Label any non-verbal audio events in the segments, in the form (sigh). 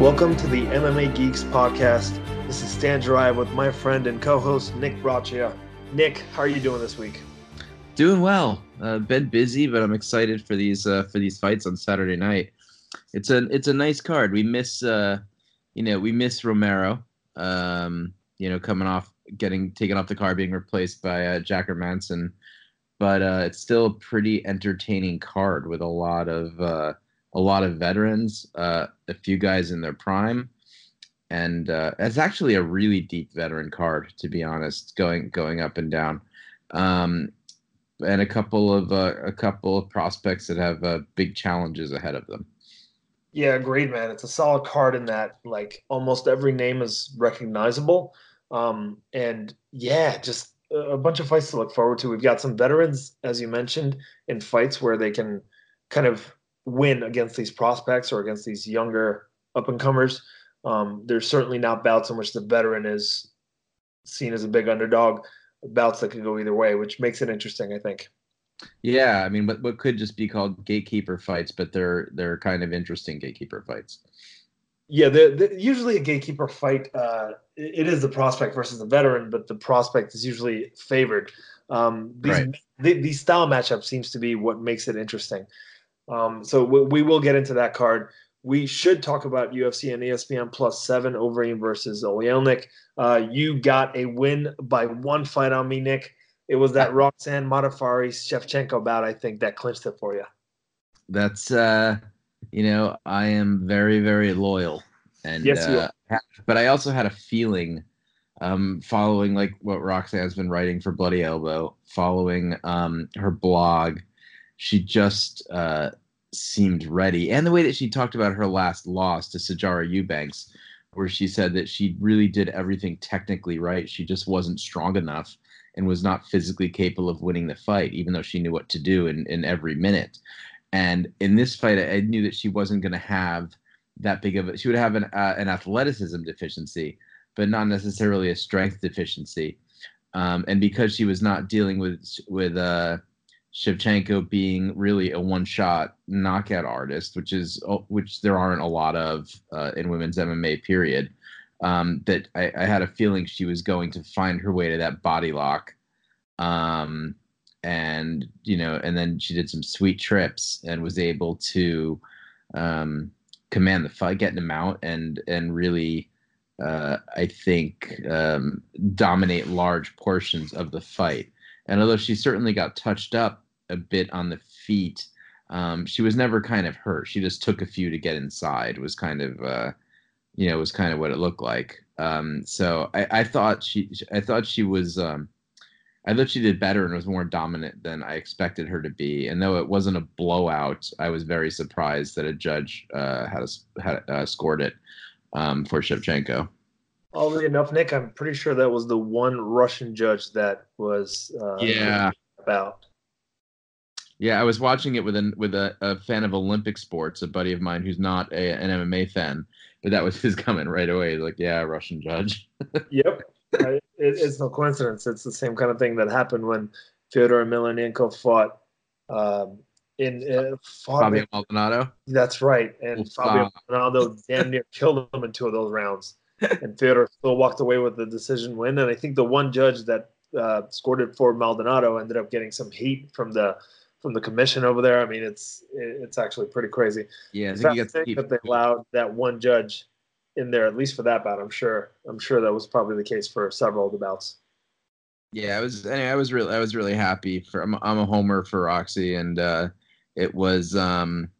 Welcome to the MMA Geeks podcast. This is Stan Jariah with my friend and co-host Nick Braccia. Nick, how are you doing this week? Doing well. Uh, been busy, but I'm excited for these uh, for these fights on Saturday night. It's a it's a nice card. We miss uh, you know we miss Romero. Um, you know coming off getting taken off the card, being replaced by uh, Jack Hermansson, but uh, it's still a pretty entertaining card with a lot of uh, a lot of veterans, uh, a few guys in their prime, and uh, it's actually a really deep veteran card, to be honest, going going up and down, um, and a couple of uh, a couple of prospects that have uh, big challenges ahead of them. Yeah, great man. It's a solid card in that like almost every name is recognizable, um, and yeah, just a bunch of fights to look forward to. We've got some veterans, as you mentioned, in fights where they can kind of win against these prospects or against these younger up and comers. Um, there's certainly not bouts in which the veteran is seen as a big underdog. Bouts that can go either way, which makes it interesting, I think. Yeah, I mean, what what could just be called gatekeeper fights, but they're they're kind of interesting gatekeeper fights. Yeah, the, the, usually a gatekeeper fight, uh, it, it is the prospect versus the veteran, but the prospect is usually favored. Um, these, right. the, these style matchups seems to be what makes it interesting. Um, so we, we, will get into that card. We should talk about UFC and ESPN Plus Seven Overeem versus Oleinik. Uh, you got a win by one fight on me, Nick. It was that Roxanne Modafferi Shevchenko bout, I think, that clinched it for you. That's uh, you know, I am very, very loyal, and yes, you uh, are. but I also had a feeling, um, following like what Roxanne's been writing for Bloody Elbow, following um her blog, she just uh seemed ready. And the way that she talked about her last loss to Sijara Eubanks, where she said that she really did everything technically right. She just wasn't strong enough and was not physically capable of winning the fight, even though she knew what to do in, in every minute. And in this fight, I knew that she wasn't going to have that big of a, she would have an, uh, an athleticism deficiency, but not necessarily a strength deficiency. Um, and because she was not dealing with, with, uh, Shevchenko being really a one-shot knockout artist, which is oh, which there aren't a lot of uh, in women's MMA. Period. Um, that I, I, had a feeling she was going to find her way to that body lock, um, and you know, and then she did some sweet trips and was able to um, command the fight, getting him out, and and really. Uh, I think um, dominate large portions of the fight. And although she certainly got touched up a bit on the feet, um, she was never kind of hurt. She just took a few to get inside. Was kind of, uh, you know, was kind of what it looked like. Um, so I, I, thought she, I thought she was, um, I thought she did better and was more dominant than I expected her to be. And though it wasn't a blowout, I was very surprised that a judge uh, had, a, had uh, scored it um, for Shevchenko. Oddly enough, Nick, I'm pretty sure that was the one Russian judge that was uh, yeah about. Yeah, I was watching it with an with a, a fan of Olympic sports, a buddy of mine who's not a, an MMA fan, but that was his (laughs) comment right away. Like, yeah, Russian judge. (laughs) yep, it, it's no coincidence. It's the same kind of thing that happened when Fyodor Emelianenko fought um, in uh, Fabio Maldonado. That's right, and Oof, Fabio Maldonado damn near killed him in two of those rounds and Fyodor still walked away with the decision win. And I think the one judge that uh, scored it for Maldonado ended up getting some heat from the from the commission over there. I mean, it's it's actually pretty crazy. Yeah, I think you got that they allowed that one judge in there at least for that bout. I'm sure. I'm sure that was probably the case for several of the bouts. Yeah, I was. Anyway, I was really, I was really happy for. I'm, I'm a homer for Roxy, and uh, it was. um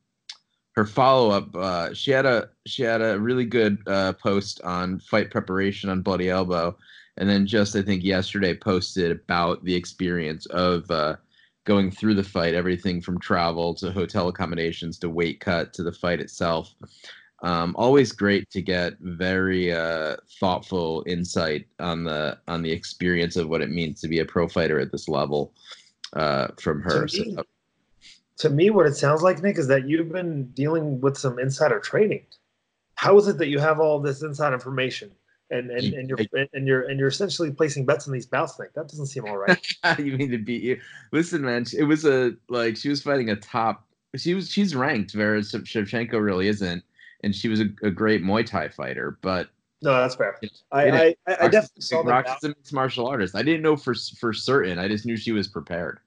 her follow up, uh, she had a she had a really good uh, post on fight preparation on Bloody Elbow, and then just I think yesterday posted about the experience of uh, going through the fight, everything from travel to hotel accommodations to weight cut to the fight itself. Um, always great to get very uh, thoughtful insight on the on the experience of what it means to be a pro fighter at this level uh, from her. So, to me, what it sounds like, Nick, is that you've been dealing with some insider trading. How is it that you have all this inside information? And, and, and you're and you're and you're essentially placing bets on these bouts, Nick. That doesn't seem all right. (laughs) you mean to beat you? Listen, man, it was a like she was fighting a top. She was she's ranked, whereas Shevchenko really isn't. and she was a, a great Muay Thai fighter. But no, that's fair. I, I, I, I, definitely saw that. Roxy's a mixed martial artist. I didn't know for for certain. I just knew she was prepared.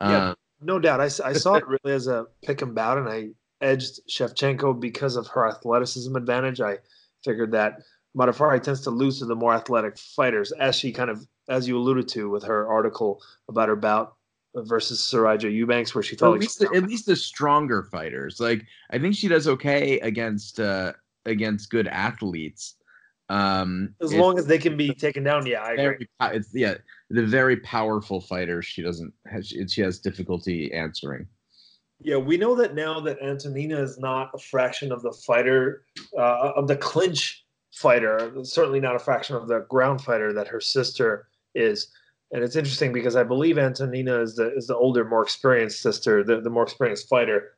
Yeah, um, no doubt. I, I saw it really as a pick and bout, and I edged Shevchenko because of her athleticism advantage. I figured that Modafferi tends to lose to the more athletic fighters, as she kind of, as you alluded to with her article about her bout versus Sijara Eubanks, where she felt at least the, at least the stronger fighters. Like I think she does okay against uh, against good athletes. Um, as long as they can be taken down, yeah, I agree. It's yeah, the very powerful fighter She doesn't. She has difficulty answering. Yeah, we know that now that Antonina is not a fraction of the fighter uh, of the clinch fighter. Certainly not a fraction of the ground fighter that her sister is. And it's interesting because I believe Antonina is the is the older, more experienced sister, the, the more experienced fighter.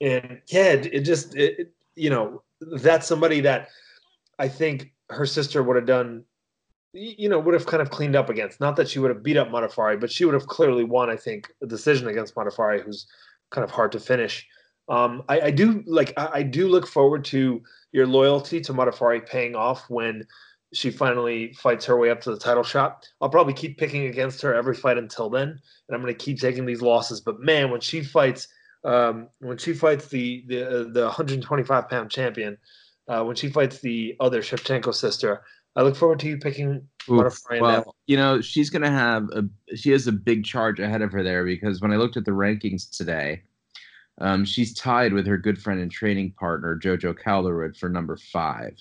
And yeah, it just it, you know that's somebody that I think her sister would have done, you know, would have kind of cleaned up against. Not that she would have beat up Modafferi, but she would have clearly won. I think a decision against Modafferi, who's kind of hard to finish. Um, I, I, do like I, I, do look forward to your loyalty to Modafferi paying off when she finally fights her way up to the title shot. I'll probably keep picking against her every fight until then, and I'm going to keep taking these losses. But man, when she fights, um, when she fights the the uh, the 125 pound champion, uh, when she fights the other Shevchenko sister, I look forward to you picking Oof, well, you know, she's going to have a she has a big charge ahead of her there because when I looked at the rankings today, um, she's tied with her good friend and training partner Jojo Calderwood for number five.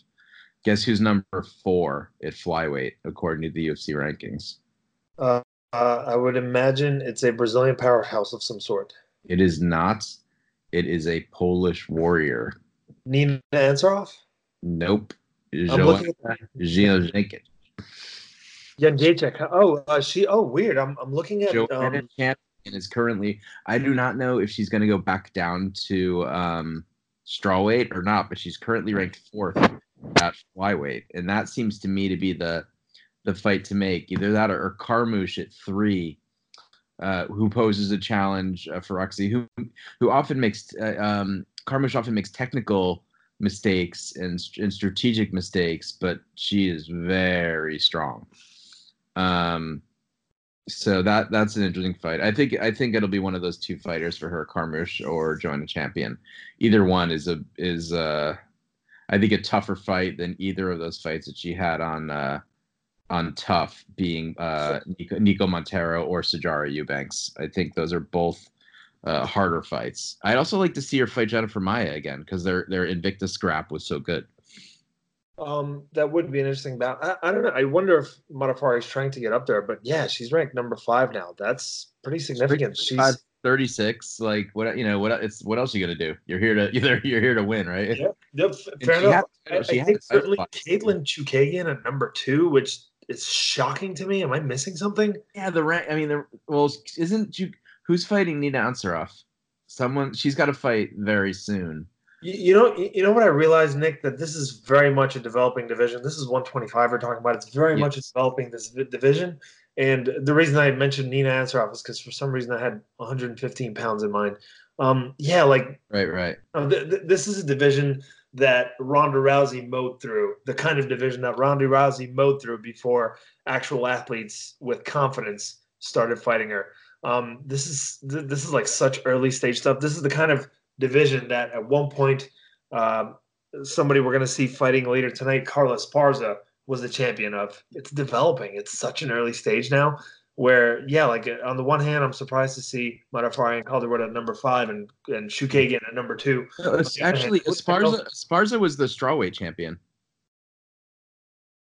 Guess who's number four at flyweight according to the UFC rankings? Uh, uh, I would imagine it's a Brazilian powerhouse of some sort. It is not. It is a Polish warrior. Nina Ansaroff? Nope. Jędrzejczyk. Jędrzejczyk. Oh, uh, she. Oh, weird. I'm. I'm looking at. Joanna um, Champion is currently. I do not know if she's going to go back down to um, strawweight or not, but she's currently ranked fourth at flyweight, and that seems to me to be the the fight to make. Either that or, or Carmouche at three, uh, who poses a challenge uh, for Roxy, who who often makes uh, um, Carmouche often makes technical mistakes and, and strategic mistakes, but she is very strong. Um, so that that's an interesting fight. I think I think it'll be one of those two fighters for her, Carmouche or Joanna Champion. Either one is a is uh I think a tougher fight than either of those fights that she had on uh on tough being uh Nico, Nico Montero or Sijara Eubanks. I think those are both uh, harder fights. I'd also like to see her fight Jennifer Maia again because their their Invicta scrap was so good. Um, that would be an interesting bout. I, I, don't know. I wonder if Modafferi is trying to get up there, but yeah, she's ranked number five now. That's pretty significant. She's 36. Like what you know, what it's what else are you gonna do? You're here to (laughs) you're you're here to win, right? Yeah, yep, fair enough. Had, I, I think certainly Katlyn Chookagian at number two, which is shocking to me. Am I missing something? Yeah, the rank. I mean, the well, isn't you Who's fighting Nina Ansaroff? Someone she's got to fight very soon. You, you know, you know what I realized, Nick, that this is very much a developing division. This is 125 we're talking about. It's very much developing this division. And the reason I mentioned Nina Ansaroff is because for some reason I had 115 pounds in mind. Um, yeah, like right, right. Uh, th- th- this is a division that Ronda Rousey mowed through, the kind of division that Ronda Rousey mowed through before actual athletes with confidence started fighting her. Um, this is this is like such early stage stuff. This is the kind of division that at one point uh, somebody we're going to see fighting later tonight, Carlos Esparza, was the champion of. It's developing. It's such an early stage now. Where yeah, like on the one hand, I'm surprised to see Modafferi and Calderwood at number five and and Chookagian at number two. actually, hand, Esparza Esparza was the strawweight champion.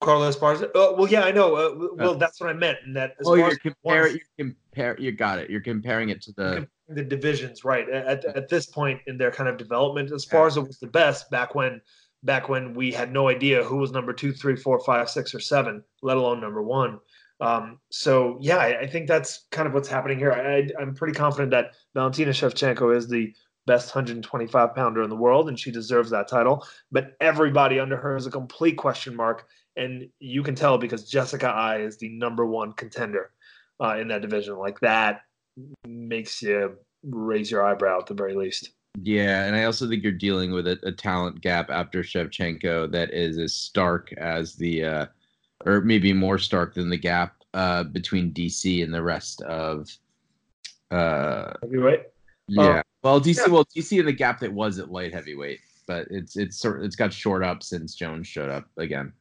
Carlos Esparza. Uh, well, yeah, I know. Uh, well, that's what I meant. In that oh, you're comparing. You compare. You got it. You're comparing it to the the divisions, right? At, at this point in their kind of development, Esparza yeah. was the best back when back when we had no idea who was number two, three, four, five, six, or seven, let alone number one. Um, so yeah, I, I, think that's kind of what's happening here. I, I'm pretty confident that Valentina Shevchenko is the best 125 pounder in the world, and she deserves that title. But everybody under her is a complete question mark and you can tell because Jessica Eye is the number one contender uh, in that division. Like that makes you raise your eyebrow at the very least. Yeah, and I also think you're dealing with a, a talent gap after Shevchenko that is as stark as the, uh, or maybe more stark than the gap uh, between DC and the rest of. Uh, heavyweight. Yeah. Um, well, DC. Yeah. Well, DC in the gap that was at light heavyweight, but it's it's sort it's got short up since Jones showed up again.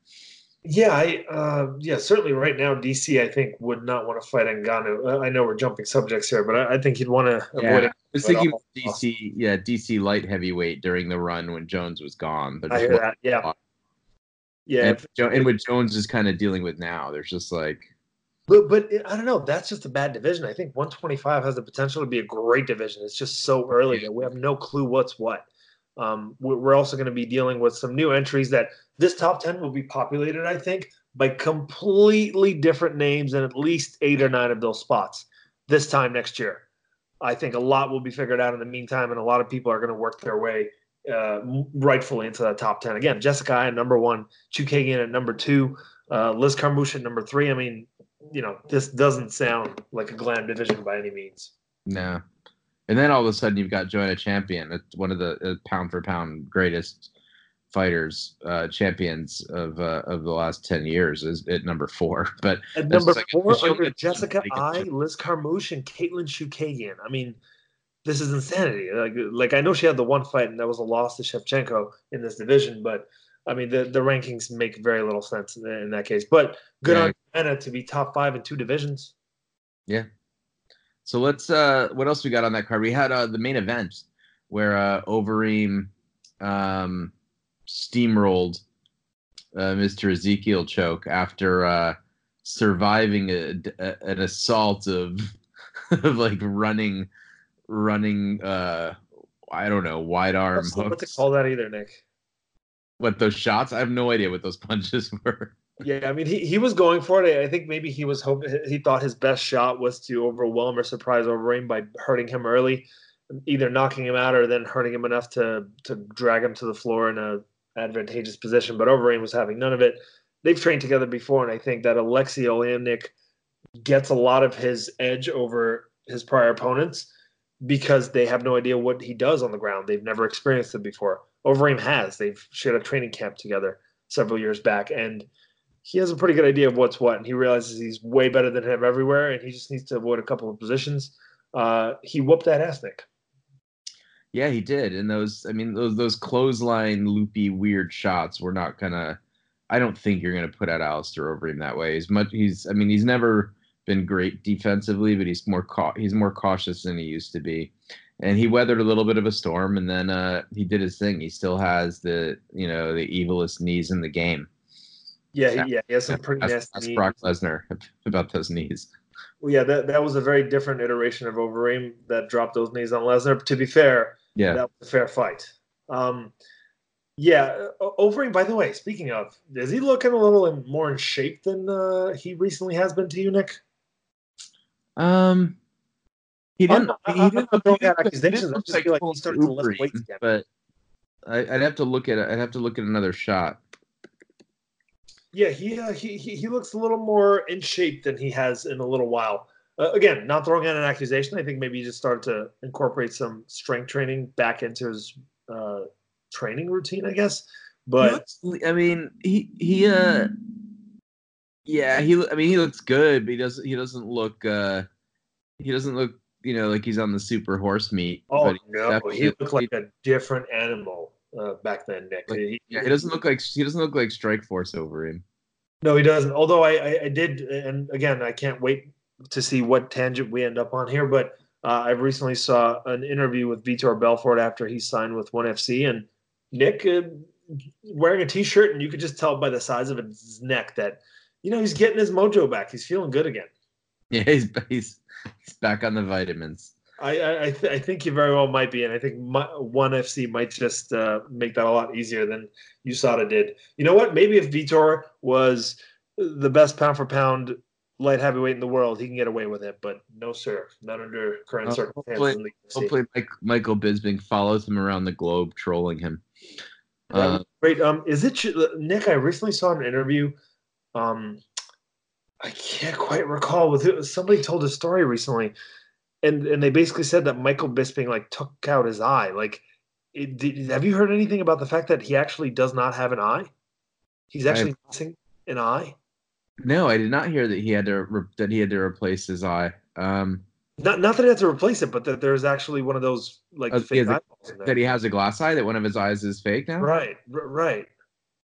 Yeah, I uh, yeah certainly right now DC I think would not want to fight Ngannou. I know we're jumping subjects here, but I, I think he'd want to yeah, avoid it. I was thinking DC, yeah, DC light heavyweight during the run when Jones was gone. But I hear that. Yeah, yeah. And, and what Jones is kind of dealing with now, there's just like. But but I don't know. That's just a bad division. I think 125 has the potential to be a great division. It's just so early that we have no clue what's what. Um, we're also going to be dealing with some new entries that this top 10 will be populated, I think, by completely different names in at least eight or nine of those spots this time next year. I think a lot will be figured out in the meantime, and a lot of people are going to work their way uh, rightfully into that top 10. Again, Jessica at number one, Chookagian at number two, uh, Liz Carmouche at number three. I mean, you know, this doesn't sound like a glam division by any means. No. And then all of a sudden, you've got Joanna Champion, one of the uh, pound for pound greatest fighters, uh, champions of uh, of the last ten years, is at number four. (laughs) But at number like, four under Jessica Eye, Liz Carmouche, and Katlyn Chookagian. I mean, this is insanity. Like, like I know she had the one fight, and that was a loss to Shevchenko in this division, but. I mean, the, the rankings make very little sense in, in that case. But good yeah. on Anna to be top five in two divisions. Yeah, so let's uh what else we got on that card? We had uh the main event where uh Overeem um steamrolled uh, Mr. Ezekiel Choke after uh surviving a, a, an assault of (laughs) of like running running uh I don't know, wide arm hooks. What to call that either, Nick? What those shots? I have no idea what those (laughs) punches were. Yeah, I mean, he, he was going for it. I think maybe he was hoping he thought his best shot was to overwhelm or surprise Overeem by hurting him early, either knocking him out or then hurting him enough to to drag him to the floor in a advantageous position. But Overeem was having none of it. They've trained together before, and I think that Alexey Oleinik gets a lot of his edge over his prior opponents because they have no idea what he does on the ground. They've never experienced it before. Overeem has. They've shared a training camp together several years back, and he has a pretty good idea of what's what, and he realizes he's way better than him everywhere, and he just needs to avoid a couple of positions. Uh, he whooped that ass, Nick. Yeah, he did, and those, I mean, those those clothesline loopy weird shots were not gonna. I don't think you're gonna put out Alistair him that way. He's much. He's. I mean, he's never been great defensively, but he's more ca- he's more cautious than he used to be. And he weathered a little bit of a storm, and then uh, he did his thing. He still has the you know the evilest knees in the game. Yeah, yeah, he has some pretty that's, nasty. That's knees. Brock Lesnar about those knees. Well, yeah, that, that was a very different iteration of Overeem that dropped those knees on Lesnar. To be fair, yeah, that was a fair fight. Um, yeah, Overeem. By the way, speaking of, is he looking a little in, more in shape than uh, he recently has been to you, Nick? Um, he didn't. I'm, he didn't. I'm look, accusations. I just like feel like he started to lift weights again. But I, would have to look at. I'd have to look at another shot. Yeah, he, uh, he he he looks a little more in shape than he has in a little while. Uh, again, not throwing out an accusation. I think maybe he just started to incorporate some strength training back into his uh, training routine. I guess, but looks, I mean, he he uh, yeah, he. I mean, he looks good, but he doesn't. He doesn't look. uh He doesn't look. You know, like he's on the super horse meat. Oh no, he looked like a different animal uh, back then, Nick. Like, he, yeah, he doesn't look like he doesn't look like Strikeforce him. No, he doesn't. Although I, I, I, did, and again, I can't wait to see what tangent we end up on here. But uh, I recently saw an interview with Vitor Belfort after he signed with ONE FC, and Nick uh, wearing a T-shirt, and you could just tell by the size of his neck that you know he's getting his mojo back. He's feeling good again. (laughs) Yeah, he's he's, he's back on the vitamins. I I, th- I, think you very well might be, and I think my, ONE FC might just uh, make that a lot easier than USADA did. You know what? Maybe if Vitor was the best pound for pound light heavyweight in the world, he can get away with it. But no, sir, not under current uh, circumstances. Hopefully, hopefully Mike, Michael Bisping follows him around the globe, trolling him. Uh, great. Um, is it Nick? I recently saw an interview. Um, I can't quite recall with it. Somebody told a story recently and and they basically said that Michael Bisping like took out his eye. Like, it, did, have you heard anything about the fact that he actually does not have an eye? He's actually missing an eye. No, I did not hear that he had to re- that he had to replace his eye. Um, not not that he had to replace it, but that there's actually one of those like uh, fake he a, eyeballs in there. that he has a glass eye. That one of his eyes is fake now. Right, r- right.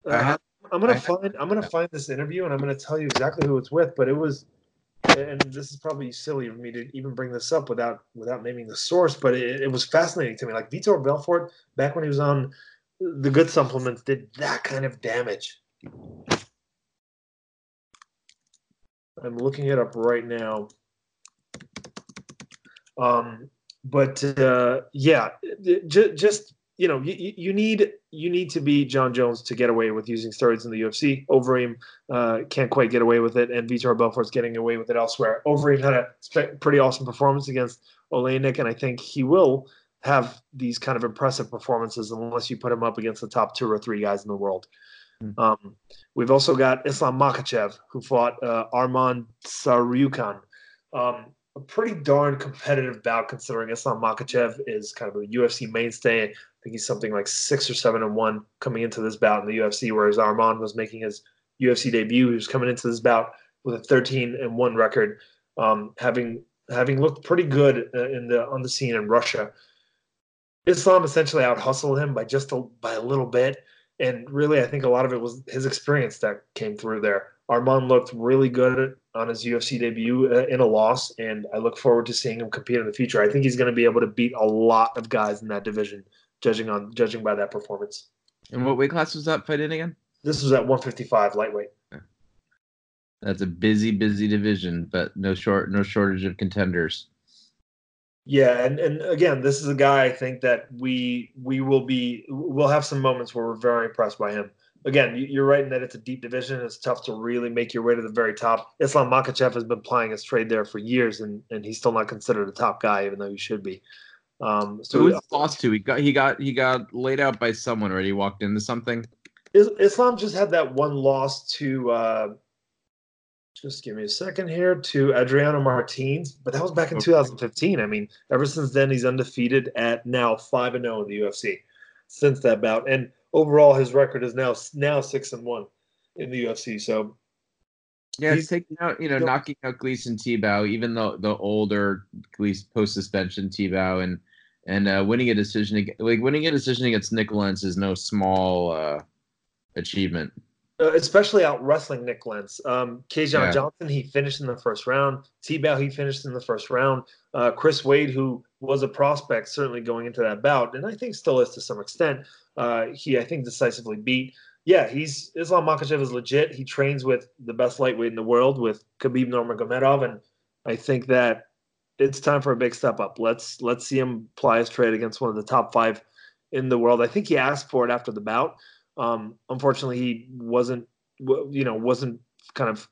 Uh, have- I'm gonna I have- find I'm gonna find this interview and I'm gonna tell you exactly who it's with. But it was, and this is probably silly of me to even bring this up without without naming the source. But it, it was fascinating to me. Like Vitor Belfort, back when he was on the good supplements, did that kind of damage. I'm looking it up right now. Um, but uh, yeah, j- just you know, you, you need you need to be Jon Jones to get away with using steroids in the UFC. Overeem uh, can't quite get away with it, and Vitor Belfort's getting away with it elsewhere. Overeem had a spe- pretty awesome performance against Oleinik, and I think he will have these kind of impressive performances unless you put him up against the top two or three guys in the world. Hmm. Um, we've also got Islam Makhachev, who fought uh, Arman Tsarukyan. Um, a pretty darn competitive bout considering Islam Makhachev is kind of a UFC mainstay. I think he's something like six or seven and one coming into this bout in the UFC, whereas Arman was making his UFC debut. He was coming into this bout with a 13 and one record, um, having having looked pretty good uh, in the on the scene in Russia. Islam essentially out hustled him by just a, by a little bit, and really, I think a lot of it was his experience that came through there. Armand looked really good on his UFC debut uh, in a loss, and I look forward to seeing him compete in the future. I think he's going to be able to beat a lot of guys in that division, judging on judging by that performance. And what weight class was that fight in again? This was at 155 lightweight. That's a busy, busy division, but no short, no shortage of contenders. Yeah, and, and again, this is a guy I think that we we will be we'll have some moments where we're very impressed by him. Again, you're right in that it's a deep division. It's tough to really make your way to the very top. Islam Makhachev has been plying his trade there for years, and, and he's still not considered a top guy, even though he should be. Um, So so who's lost to? He got he got he got laid out by someone, right? He walked into something. Is- Islam just had that one loss to. Uh, just give me a second here to Adriano Martins, but that was back in Okay. 2015. I mean, ever since then, he's undefeated at now five and zero in the UFC since that bout, and overall his record is now now six and one in the UFC. So Yeah, He's- taking out, you know, knocking out Gleison Tibau, even though the older Gleison post suspension Tibau and and uh, winning a decision like winning a decision against Nik Lentz is no small uh, achievement. uh, especially out wrestling Nik Lentz. Um, Kajan Yeah. Johnson, he finished in the first round. Tibau, he finished in the first round. Uh, Chris Wade, who was a prospect certainly going into that bout, and I think still is to some extent, uh, he I think decisively beat. Yeah, he's Islam Makhachev is legit. He trains with the best lightweight in the world with Khabib Nurmagomedov, and I think that it's time for a big step up. Let's let's see him ply his trade against one of the top five in the world. I think he asked for it after the bout. Um, unfortunately, he wasn't, you know, wasn't kind of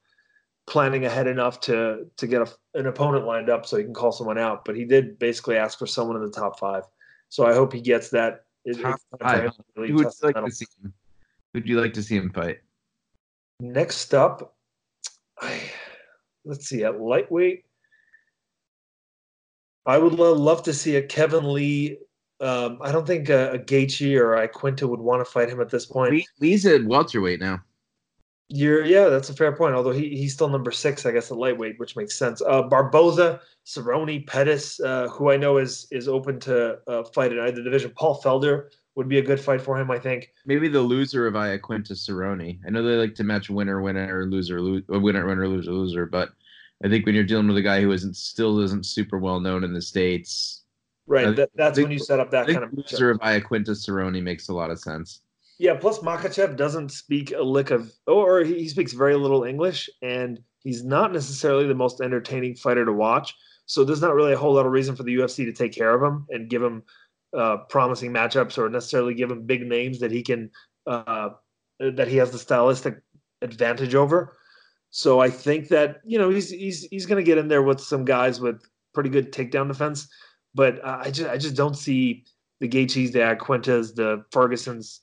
planning ahead enough to to get a, an opponent lined up so he can call someone out. But he did basically ask for someone in the top five. So I hope he gets that. It- Top it's time for him five. really Who would you like to see him? Who'd you like to see him fight? Next up, I, let's see at lightweight. I would lo- love to see a Kevin Lee. Um, I don't think a, a Gaethje or a Quinta would want to fight him at this point. Lee, Lee's at welterweight now. You're yeah, that's a fair point. Although he, he's still number six, I guess, at lightweight, which makes sense. Uh, Barboza, Cerrone, Pettis, uh, who I know is is open to uh, fight in either division. Paul Felder would be a good fight for him, I think. Maybe the loser of Iaquinta Cerrone. I know they like to match winner, winner, loser, lo- uh, winner, winner, loser, loser. But I think when you're dealing with a guy who isn't still isn't super well known in the states, Right, that, that's think- when you set up that kind of matchup. loser of Iaquinta Cerrone makes a lot of sense. Yeah, plus Makhachev doesn't speak a lick of, or he speaks very little English, and he's not necessarily the most entertaining fighter to watch. So there's not really a whole lot of reason for the UFC to take care of him and give him uh, promising matchups, or necessarily give him big names that he can uh, that he has the stylistic advantage over. So I think that you know he's he's he's going to get in there with some guys with pretty good takedown defense, but I just I just don't see the Gaethjes, the Quintas, the Fergusons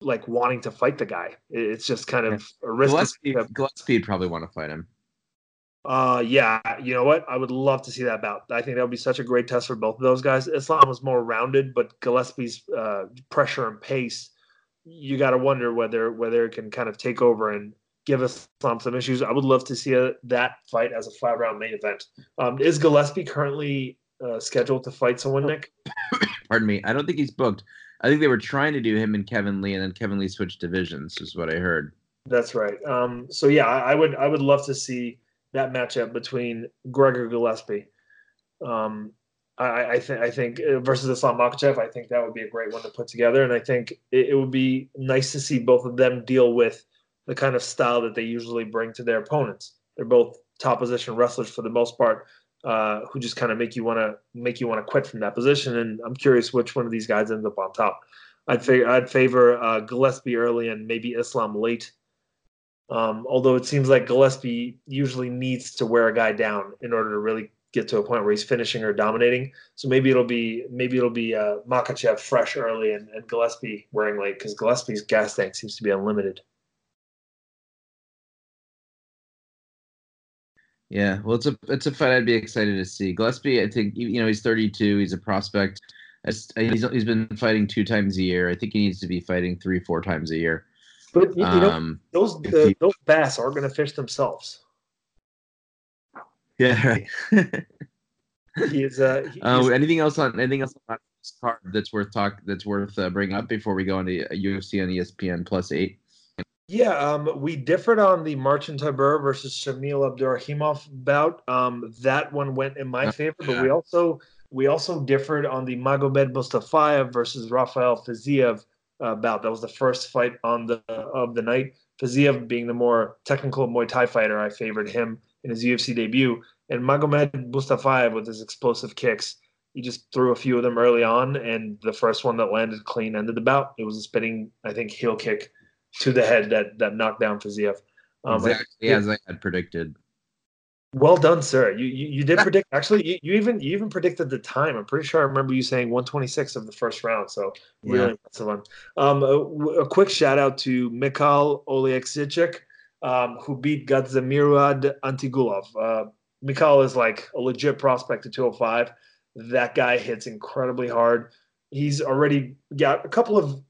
like wanting to fight the guy. It's just kind of a risk. Gillespie, Gillespie probably want to fight him. Uh, yeah, you know what? I would love to see that bout. I think that would be such a great test for both of those guys. Islam was more rounded, but Gillespie's uh, pressure and pace, you got to wonder whether whether it can kind of take over and give us some some issues. I would love to see a, that fight as a five round main event. Um, is Gillespie currently uh, scheduled to fight someone, Nick? (coughs) Pardon me. I don't think he's booked. I think they were trying to do him and Kevin Lee, and then Kevin Lee switched divisions, is what I heard. That's right. Um, so yeah, I, I would I would love to see that matchup between Gregor Gillespie. Um, I, I think I think uh, versus Islam Makhachev, I think that would be a great one to put together, and I think it, it, would be nice to see both of them deal with the kind of style that they usually bring to their opponents. They're both top position wrestlers for the most part, uh, who just kind of make you want to make you want to quit from that position. And I'm curious which one of these guys ends up on top. I'd I'd favor uh, Gillespie early and maybe Islam late. Um, although it seems like Gillespie usually needs to wear a guy down in order to really get to a point where he's finishing or dominating. So maybe it'll be maybe it'll be uh, Makhachev fresh early and, and Gillespie wearing late because Gillespie's gas tank seems to be unlimited. Yeah, well, it's a it's a fight I'd be excited to see. Gillespie, I think you know he's 32. He's a prospect. He's he's been fighting two times a year. I think he needs to be fighting three four times a year. But you, you know, um, those uh, those bass are going to fish themselves. Yeah, right. (laughs) he is. Uh, he, uh, anything else on anything else on this card that's worth talk that's worth uh, bringing up before we go into UFC on ESPN plus eight? Yeah, um, we differed on the Marcin Tybura versus Shamil Abdurakhimov bout. Um, that one went in my favor, but we also we also differed on the Magomed Mustafayev versus Rafael Fiziev uh, bout. That was the first fight on the of the night. Fiziev being the more technical Muay Thai fighter, I favored him in his UFC debut. And Magomed Mustafayev with his explosive kicks, he just threw a few of them early on, and the first one that landed clean ended the bout. It was a spinning, I think, heel kick to the head that that knocked down Fiziev. Um, exactly as I had predicted. Well done, sir. You you, you did predict. Actually, you, you, even you even predicted the time. I'm pretty sure I remember you saying 126 of the first round. So really yeah. impressive one. Um, a, a, quick shout out to Mikhail Oleksiejczuk, um, who beat Gadzhimurad Antigulov. Uh, Mikhail is like a legit prospect at 205. That guy hits incredibly hard. He's already got a couple of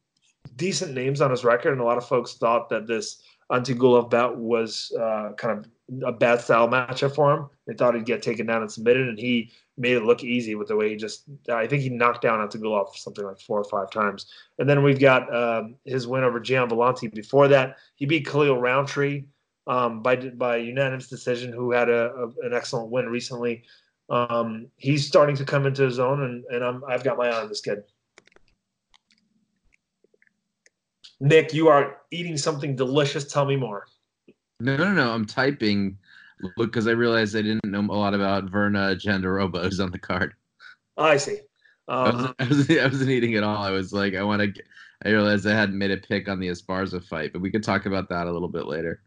decent names on his record, and a lot of folks thought that this Antigulov bout was uh, kind of a bad style matchup for him. They thought he'd get taken down and submitted, and he made it look easy with the way he just. I think he knocked down Antigulov something like four or five times. And then we've got um, his win over Gian Villante. Before that, he beat Khalil Rountree um, by by unanimous decision, who had a, a an excellent win recently. Um, he's starting to come into his own, and, and I'm, I've got my eye on this kid. Nick, you are eating something delicious. Tell me more. No, no, no. I'm typing. Look, because I realized I didn't know a lot about Virna Jandiroba who's on the card. I see. Um, I, wasn't, (laughs) I, wasn't, I, wasn't, eating at all. I was like, I want to. I realized I hadn't made a pick on the Esparza fight, but we could talk about that a little bit later.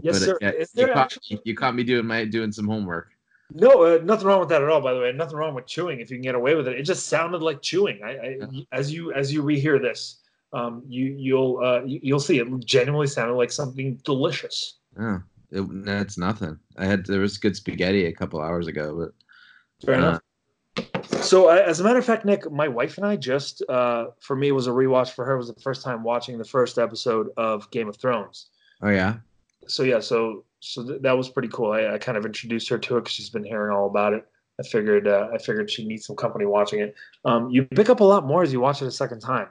Yes, but, sir. Uh, you, caught, actually... you, caught, me doing my doing some homework. No, uh, nothing wrong with that at all. By the way, nothing wrong with chewing if you can get away with it. It just sounded like chewing. I, I yeah. as you as you rehear this, um, you you'll uh, you'll see it genuinely sounded like something delicious. Yeah, it, that's nothing. I had there was good spaghetti a couple hours ago, but fair uh, enough. So, uh, as a matter of fact, Nick, my wife and I just, uh, for me, it was a rewatch. For her, it was the first time watching the first episode of Game of Thrones. Oh yeah. So yeah, so so th- that was pretty cool. I, I, kind of introduced her to it because she's been hearing all about it. I figured uh, I figured she needs some company watching it. Um, you pick up a lot more as you watch it a second time.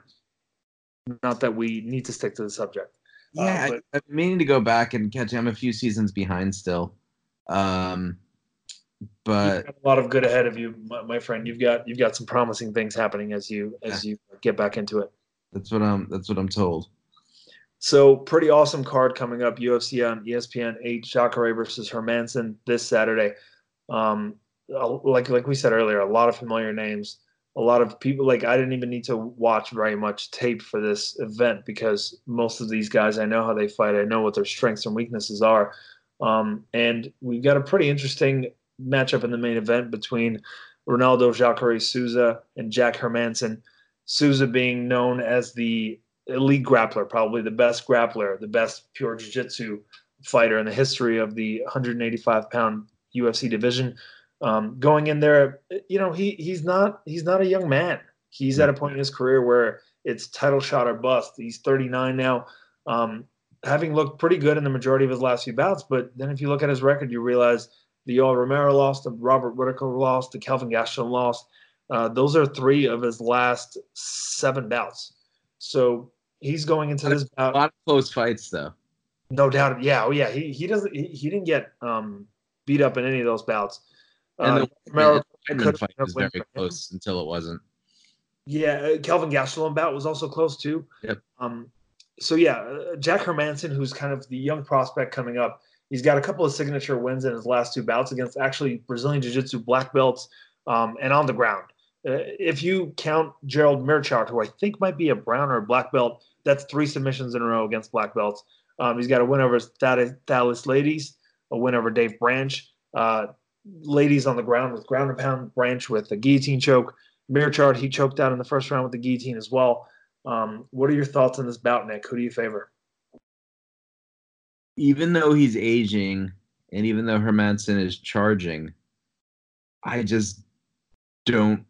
Not that we need to stick to the subject. Yeah, uh, but, I, am meaning to go back and catch. I'm a few seasons behind still, um, but a lot of good ahead of you, my, my, friend. You've got you've got some promising things happening as you as you get back into it. That's what I'm. That's what I'm told. So pretty awesome card coming up. UFC on ESPN eight. Jacare versus Hermansson this Saturday. Um, like like we said earlier, a lot of familiar names a lot of people like I didn't even need to watch very much tape for this event because most of these guys I know how they fight. I know what their strengths and weaknesses are. Um, and we've got a pretty interesting matchup in the main event between Ronaldo Jacare Souza and Jack Hermansson. Souza being known as the elite grappler, probably the best grappler, the best pure jiu-jitsu fighter in the history of the 185 pound UFC division. Um, going in there, you know, he he's not he's not a young man. He's at a point in his career where it's title shot or bust. He's 39 now, um, having looked pretty good in the majority of his last few bouts. But then if you look at his record, you realize the Yoel Romero lost, the Robert Whitaker lost, the Kelvin Gastelum lost. Uh, those are three of his last seven bouts. So he's going into this bout. A lot of close fights, though. No doubt. Yeah. Oh, yeah. He he doesn't. He, he didn't get um, beat up in any of those bouts. And uh, the Romero fight was very close until it wasn't. Yeah, uh, Kelvin Gastelum bout was also close too. Yep. Um, so yeah, uh, Jack Hermansson, who's kind of the young prospect coming up, he's got a couple of signature wins in his last two bouts against actually Brazilian Jiu-Jitsu black belts um, and on the ground. Uh, if you count Gerald Meerschaert, who I think might be a brown or a black belt, that's three submissions in a row against black belts. Um, he's got a win over Thales Leites, a win over Dave Branch. Uh, Leites on the ground with ground and pound Branch with a guillotine choke. Meerschaert, he choked out in the first round with the guillotine as well. Um, what are your thoughts on this bout, Nick? Who do you favor? Even though he's aging, and even though Hermansson is charging, I just don't.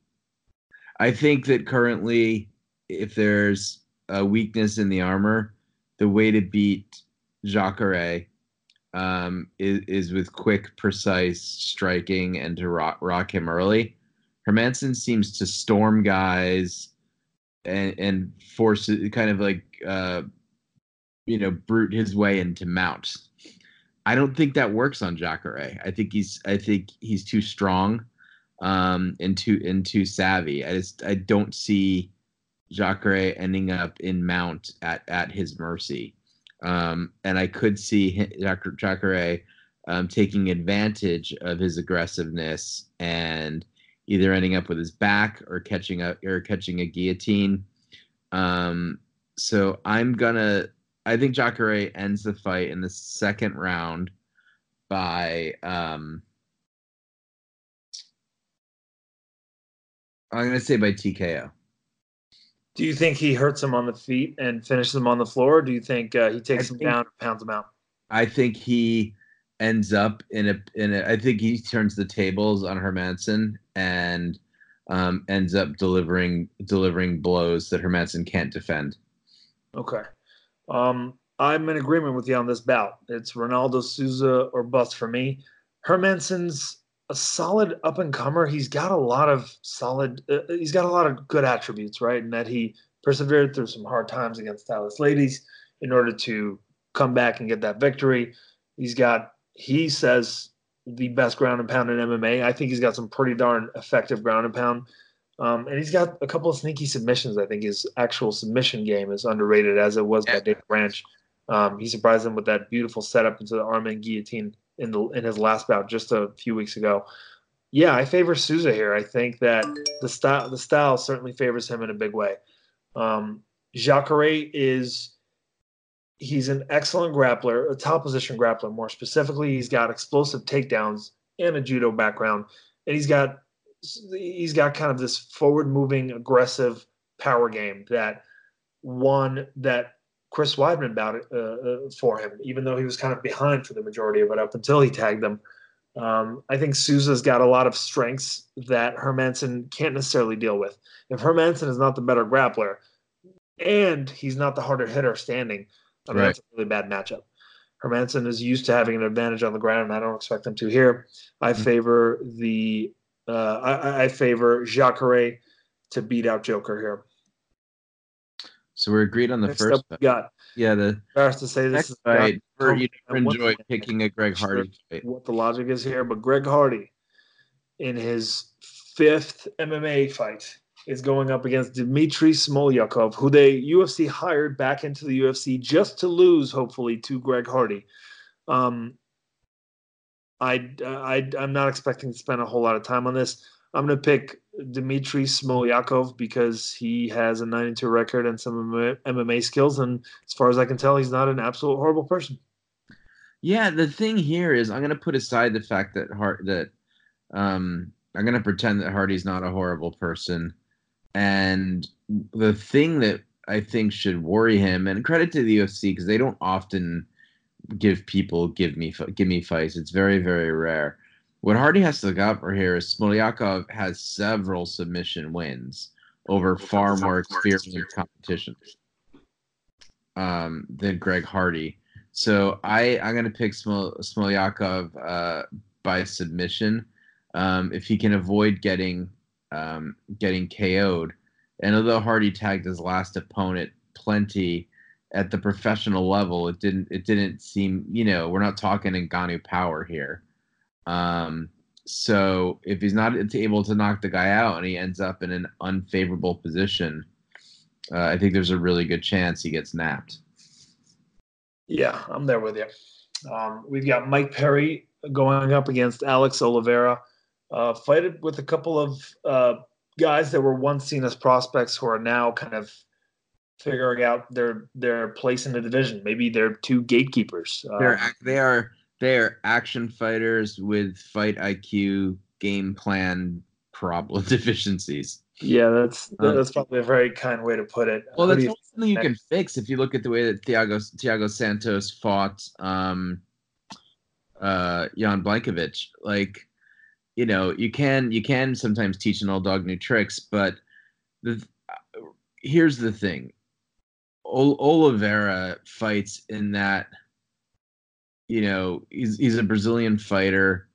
I think that currently, if there's a weakness in the armor, the way to beat Jacare um, is, is with quick, precise striking and to rock, rock him early. Hermansson seems to storm guys and and force kind of like uh, you know brute his way into mount. I don't think that works on Jacare. I think he's I think he's too strong um, and too and too savvy. I just I don't see Jacare ending up in mount at at his mercy. Um, and I could see Dr. Jacare um, taking advantage of his aggressiveness and either ending up with his back or catching a or catching a guillotine. Um, so I'm gonna. I think Jacare ends the fight in the second round by. Um, I'm gonna say by TKO. Do you think he hurts him on the feet and finishes him on the floor? Or do you think uh, he takes I him down and pounds him out? I think he ends up in a in a. I think he turns the tables on Hermansson and um, ends up delivering delivering blows that Hermansson can't defend. Okay, um, I'm in agreement with you on this bout. It's Ronaldo Souza or bust for me. Hermansson's a solid up and comer. He's got a lot of solid. Uh, he's got a lot of good attributes, right? And that he persevered through some hard times against Thales Leites in order to come back and get that victory. He's got he says the best ground and pound in MMA. I think he's got some pretty darn effective ground and pound. Um, and he's got a couple of sneaky submissions. I think his actual submission game is underrated, as it was by Dave Branch. Um, he surprised him with that beautiful setup into the arm and guillotine in the in his last bout just a few weeks ago. Yeah, I favor Souza here. I think that the style the style certainly favors him in a big way. Um, Jacare is he's an excellent grappler, a top position grappler. More specifically, he's got explosive takedowns and a judo background, and he's got he's got kind of this forward moving, aggressive power game that one that Chris Weidman about it uh, uh, for him, even though he was kind of behind for the majority of it up until he tagged them. Um, I think Souza's got a lot of strengths that Hermansson can't necessarily deal with. If Hermansson is not the better grappler, and he's not the harder hitter standing, I mean, right. that's a really bad matchup. Hermansson is used to having an advantage on the ground, and I don't expect him to here. I mm-hmm. favor the uh, I, I, favor Jacare to beat out Joker here. So we're agreed on the Next first. Up, got yeah. The embarrassed to say this is right. You enjoy picking a Greg Hardy fight. What the logic is here, but Greg Hardy in his fifth MMA fight is going up against Dmitry Smolyakov, who they UFC hired back into the UFC just to lose, hopefully, to Greg Hardy. Um, I, I, I'm not expecting to spend a whole lot of time on this. I'm going to pick Dmitry Smolyakov because he has a 92 record and some MMA skills. And as far as I can tell, he's not an absolute horrible person. Yeah, the thing here is I'm going to put aside the fact that Hart that um, I'm going to pretend that Hardy's not a horrible person and the thing that I think should worry him, and credit to the UFC because they don't often give people give me give me fights. It's very very rare. What Hardy has to look out for here is Smolyakov has several submission wins over far more experienced competition um, than Greg Hardy. So I I'm gonna pick Smol- Smolyakov uh, by submission um, if he can avoid getting um, getting KO'd. And although Hardy tagged his last opponent plenty at the professional level, it didn't it didn't seem you know we're not talking Ngannou power here. Um, so if he's not able to knock the guy out and he ends up in an unfavorable position, uh, I think there's a really good chance he gets napped. Yeah, I'm there with you. Um, we've got Mike Perry going up against Alex Oliveira, uh, fighted with a couple of uh, guys that were once seen as prospects who are now kind of figuring out their their place in the division. Maybe they're two gatekeepers. Uh, they're they are they are action fighters with fight IQ, game plan problem (laughs) deficiencies. Yeah, that's um, that's probably a very kind way to put it. Well, that's something you can fix if you look at the way that Thiago Thiago Santos fought um, uh, Jan Blachowicz. Like, you know, you can you can sometimes teach an old dog new tricks, but the here's the thing: o- Oliveira fights in that you know, he's he's a Brazilian fighter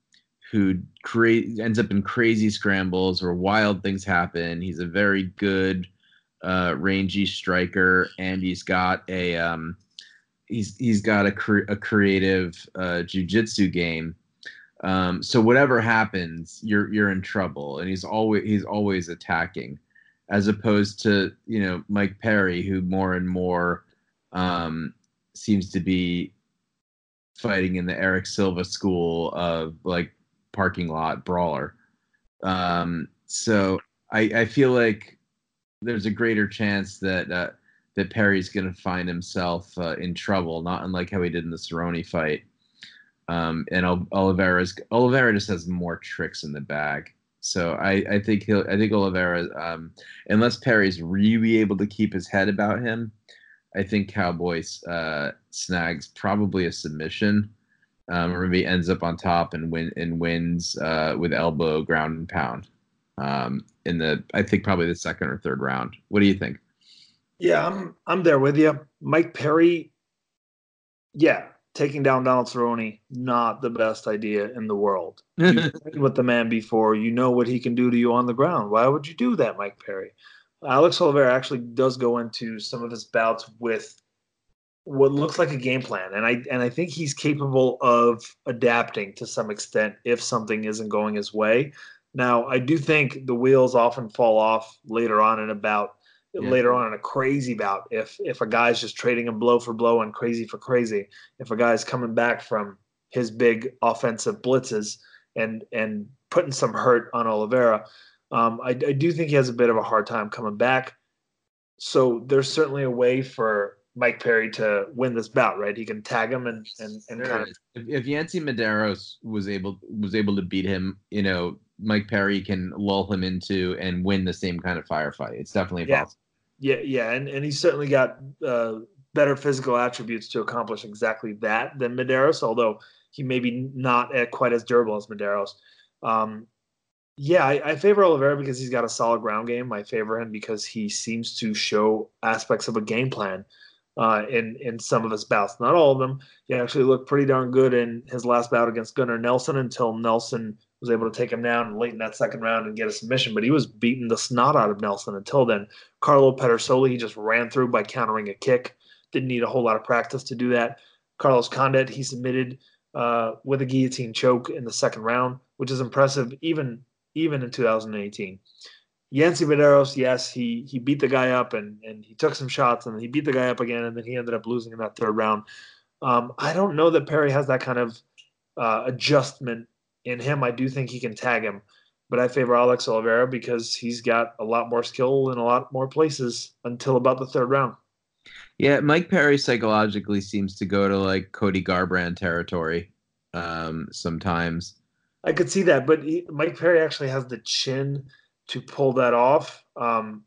who create ends up in crazy scrambles where wild things happen. He's a very good uh, rangy striker, and he's got a um, he's he's got a, cre- a creative uh, jujitsu game. Um, so whatever happens, you're you're in trouble, and he's always he's always attacking, as opposed to you know Mike Perry, who more and more um, seems to be fighting in the Erick Silva school of like parking lot brawler. Um, so I, I feel like there's a greater chance that uh, that Perry's going to find himself uh, in trouble, not unlike how he did in the Cerrone fight. Um, and Oliveira's Oliveira just has more tricks in the bag. So I, I think he'll I think Oliveira, um, unless Perry's really able to keep his head about him, I think Cowboys uh, snags probably a submission. Um, or maybe ends up on top and win and wins uh, with elbow ground and pound um, in the I think probably the second or third round. What do you think? Yeah, I'm I'm there with you. Mike Perry, yeah, taking down Donald Cerrone, not the best idea in the world. (laughs) You've with the man before, you know what he can do to you on the ground. Why would you do that, Mike Perry? Alex Oliveira actually does go into some of his bouts with what looks like a game plan, and I and I think he's capable of adapting to some extent if something isn't going his way. Now, I do think the wheels often fall off later on in a bout, yeah. later on in a crazy bout. If if a guy's just trading him blow for blow and crazy for crazy, if a guy's coming back from his big offensive blitzes and and putting some hurt on Oliveira, um, I, I do think he has a bit of a hard time coming back. So there's certainly a way for Mike Perry to win this bout, right? He can tag him and and, and kind of. If, if Yancy Medeiros was able was able to beat him, you know, Mike Perry can lull him into and win the same kind of firefight. It's definitely yeah. possible. Yeah, yeah, and and he's certainly got uh, better physical attributes to accomplish exactly that than Medeiros, although he may be not quite as durable as Medeiros. Um, yeah, I, I, favor Oliveira because he's got a solid ground game. I favor him because he seems to show aspects of a game plan uh, in in some of his bouts. Not all of them. He actually looked pretty darn good in his last bout against Gunnar Nelson until Nelson was able to take him down late in that second round and get a submission. But he was beating the snot out of Nelson until then. Carlo Pedersoli, he just ran through by countering a kick. Didn't need a whole lot of practice to do that. Carlos Condit, he submitted uh, with a guillotine choke in the second round, which is impressive even even in 2018. Yancy Medeiros, yes, he he beat the guy up and and he took some shots and he beat the guy up again and then he ended up losing in that third round. Um, I don't know that Perry has that kind of uh, adjustment in him. I do think he can tag him, but I favor Alex Oliveira because he's got a lot more skill in a lot more places until about the third round. Yeah, Mike Perry psychologically seems to go to like Cody Garbrandt territory um, sometimes. I could see that, but he, Mike Perry actually has the chin to pull that off. Um,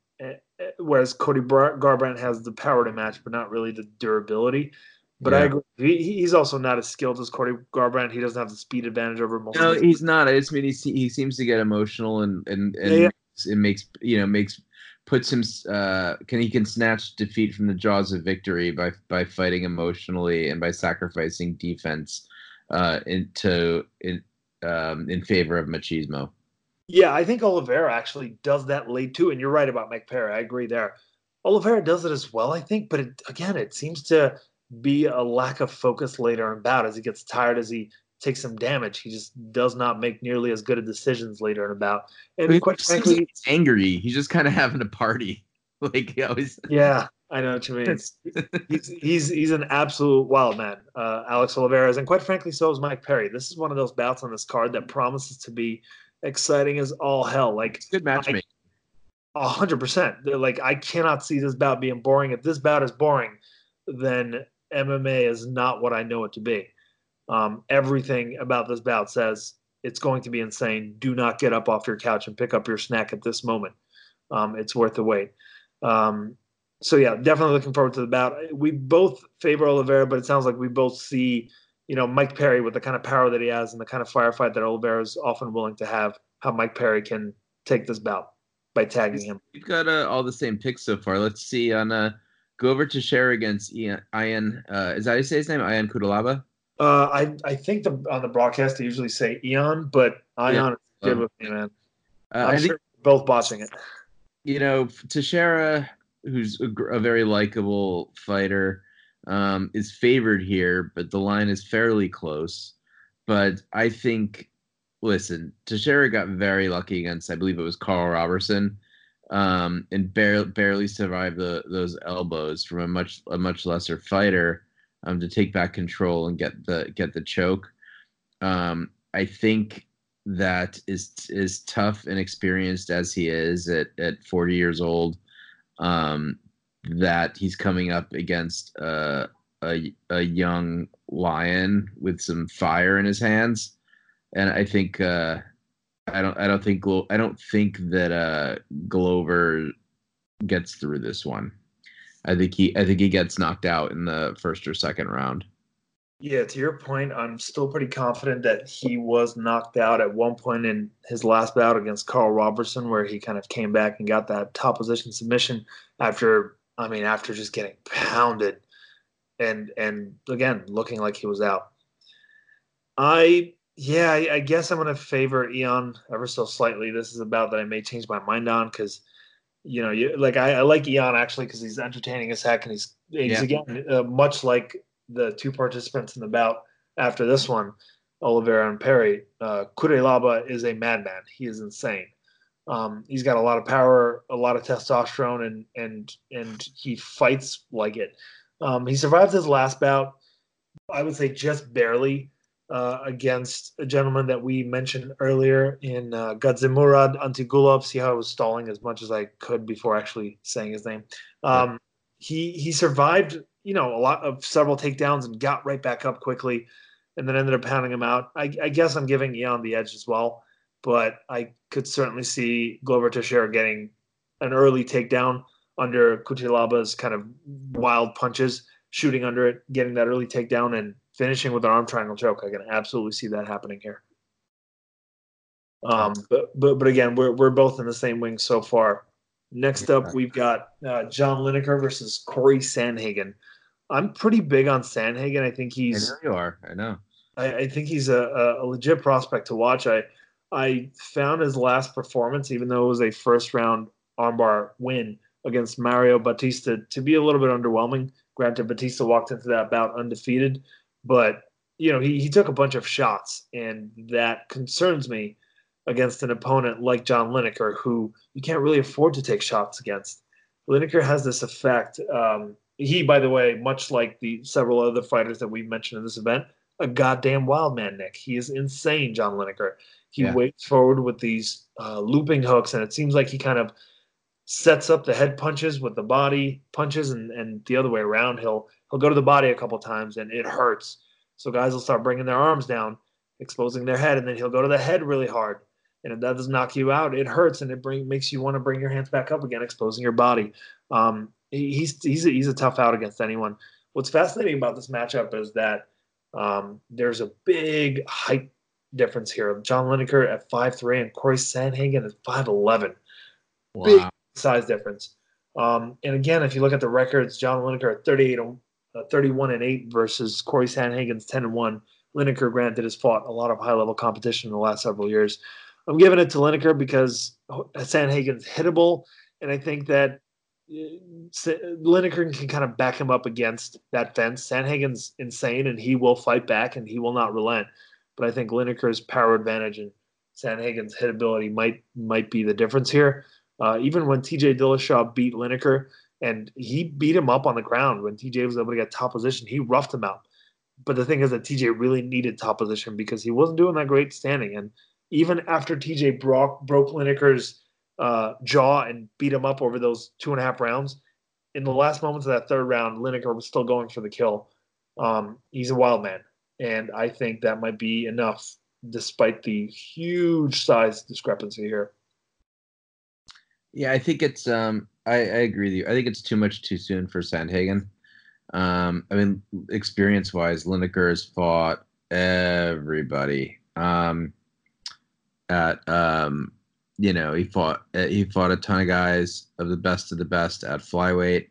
whereas Cody Garbrandt has the power to match, but not really the durability. But yeah. I agree. He, he's also not as skilled as Cody Garbrandt. He doesn't have the speed advantage over most. No, he's not. I just mean he he seems to get emotional and and and yeah, yeah. it makes you know makes puts him uh can he can snatch defeat from the jaws of victory by by fighting emotionally and by sacrificing defense uh into in um in favor of machismo. Yeah, I think Oliveira actually does that late too, and you're right about Mike Perry. I agree there. Oliveira does it as well, I think, but it, again, it seems to be a lack of focus later in bout as he gets tired, as he takes some damage. He just does not make nearly as good of decisions later in bout. And quite frankly, he's angry. He's just kind of having a party. (laughs) Like he always. Yeah, I know what you mean. he's he's he's an absolute wild man, uh, Alex Oliveira, and quite frankly, so is Mike Perry. This is one of those bouts on this card that promises to be exciting as all hell. Like it's good matchmaking. A hundred percent. Like I cannot see this bout being boring. If this bout is boring, then MMA is not what I know it to be. Um, everything about this bout says it's going to be insane. Do not get up off your couch and pick up your snack at this moment. Um, it's worth the wait. Um, so yeah, definitely looking forward to the bout. We both favor Oliveira, but it sounds like we both see, you know, Mike Perry with the kind of power that he has and the kind of firefight that Oliveira is often willing to have. How Mike Perry can take this bout by tagging him. We've got uh, all the same picks so far. Let's see on uh, Glover Teixeira against Ian. Ian uh, is that how you say his name? Ian Cutelaba. Uh, I I think the on the broadcast they usually say Eon, but Ion yeah. is good um, with me, man. Uh, I'm I sure think, both botching it. You know, Teixeira, who's a, a very likable fighter, um, is favored here, but the line is fairly close. But I think, listen, Teixeira got very lucky against, I believe it was Karl Roberson, um, and barely barely survived the, those elbows from a much a much lesser fighter um, to take back control and get the get the choke. Um, I think that is is tough and experienced as he is at, at 40 years old. Um, that he's coming up against uh, a a young lion with some fire in his hands, and I think uh, I don't I don't think Glo- I don't think that uh, Glover gets through this one. I think he I think he gets knocked out in the first or second round. Yeah, to your point, I'm still pretty confident that he was knocked out at one point in his last bout against Karl Roberson, where he kind of came back and got that top position submission after I mean, after just getting pounded and and again looking like he was out. I yeah, I, I guess I'm gonna favor Eon ever so slightly. This is about that I may change my mind on because you know, you like I, I like Eon actually because he's entertaining as heck, and he's he's yeah. again uh, much like the two participants in the bout after this one, Oliveira and Perry. Uh, Cutelaba is a madman. He is insane. Um, he's got a lot of power, a lot of testosterone, and and and he fights like it. Um, he survived his last bout, I would say just barely uh, against a gentleman that we mentioned earlier in uh, Gadzhimurad Antigulov. See how I was stalling as much as I could before actually saying his name. Um, he he survived, you know, a lot of several takedowns and got right back up quickly, and then ended up pounding him out. I, I guess I'm giving Eon the edge as well, but I could certainly see Glover Teixeira getting an early takedown under Cutelaba's kind of wild punches, shooting under it, getting that early takedown, and finishing with an arm triangle choke. I can absolutely see that happening here. Um, but but but again, we're we're both in the same wing so far. Next up, we've got uh, John Lineker versus Corey Sandhagen. I'm pretty big on Sandhagen. I think he's. I know you are. I know. I, I think he's a, a, legit prospect to watch. I I found his last performance, even though it was a first round armbar win against Mario Bautista, to be a little bit underwhelming. Granted, Bautista walked into that bout undefeated, but you know he, he took a bunch of shots, and that concerns me against an opponent like John Lineker, who you can't really afford to take shots against. Lineker has this effect. Um, he, by the way, much like the several other fighters that we mentioned in this event, a goddamn wild man, Nick. He is insane, John Lineker. He yeah. waits forward with these uh, looping hooks, and it seems like he kind of sets up the head punches with the body punches, and, and the other way around. He'll he'll go to the body a couple times and it hurts. So guys will start bringing their arms down, exposing their head, and then he'll go to the head really hard. And if that does knock you out, it hurts and it bring, makes you want to bring your hands back up again, exposing your body. Um, he's he's a, he's a tough out against anyone. What's fascinating about this matchup is that um, there's a big height difference here. John Lineker at five three and Corey Sandhagen at 5'11. Wow. Big size difference. Um, and again, if you look at the records, John Lineker at 38, uh, 31 and 8 versus Corey Sandhagen's 10 and 1. Lineker, granted, has fought a lot of high level competition in the last several years. I'm giving it to Lineker because Sandhagen's hittable, and I think that Lineker can kind of back him up against that fence. Sandhagen's insane, and he will fight back, and he will not relent. But I think Lineker's power advantage and Sandhagen's hitability might might be the difference here. Uh, even when TJ Dillashaw beat Lineker, and he beat him up on the ground when TJ was able to get top position, he roughed him out. But the thing is that TJ really needed top position because he wasn't doing that great standing. And even after TJ broke, broke Lineker's uh, jaw and beat him up over those two and a half rounds, in the last moments of that third round, Lineker was still going for the kill. Um, he's a wild man. And I think that might be enough despite the huge size discrepancy here. Yeah, I think it's. Um, I, I agree with you. I think it's too much too soon for Sandhagen. Um, I mean, experience wise, Lineker has fought everybody. Um, at um, you know, he fought uh, he fought a ton of guys of the best of the best at flyweight.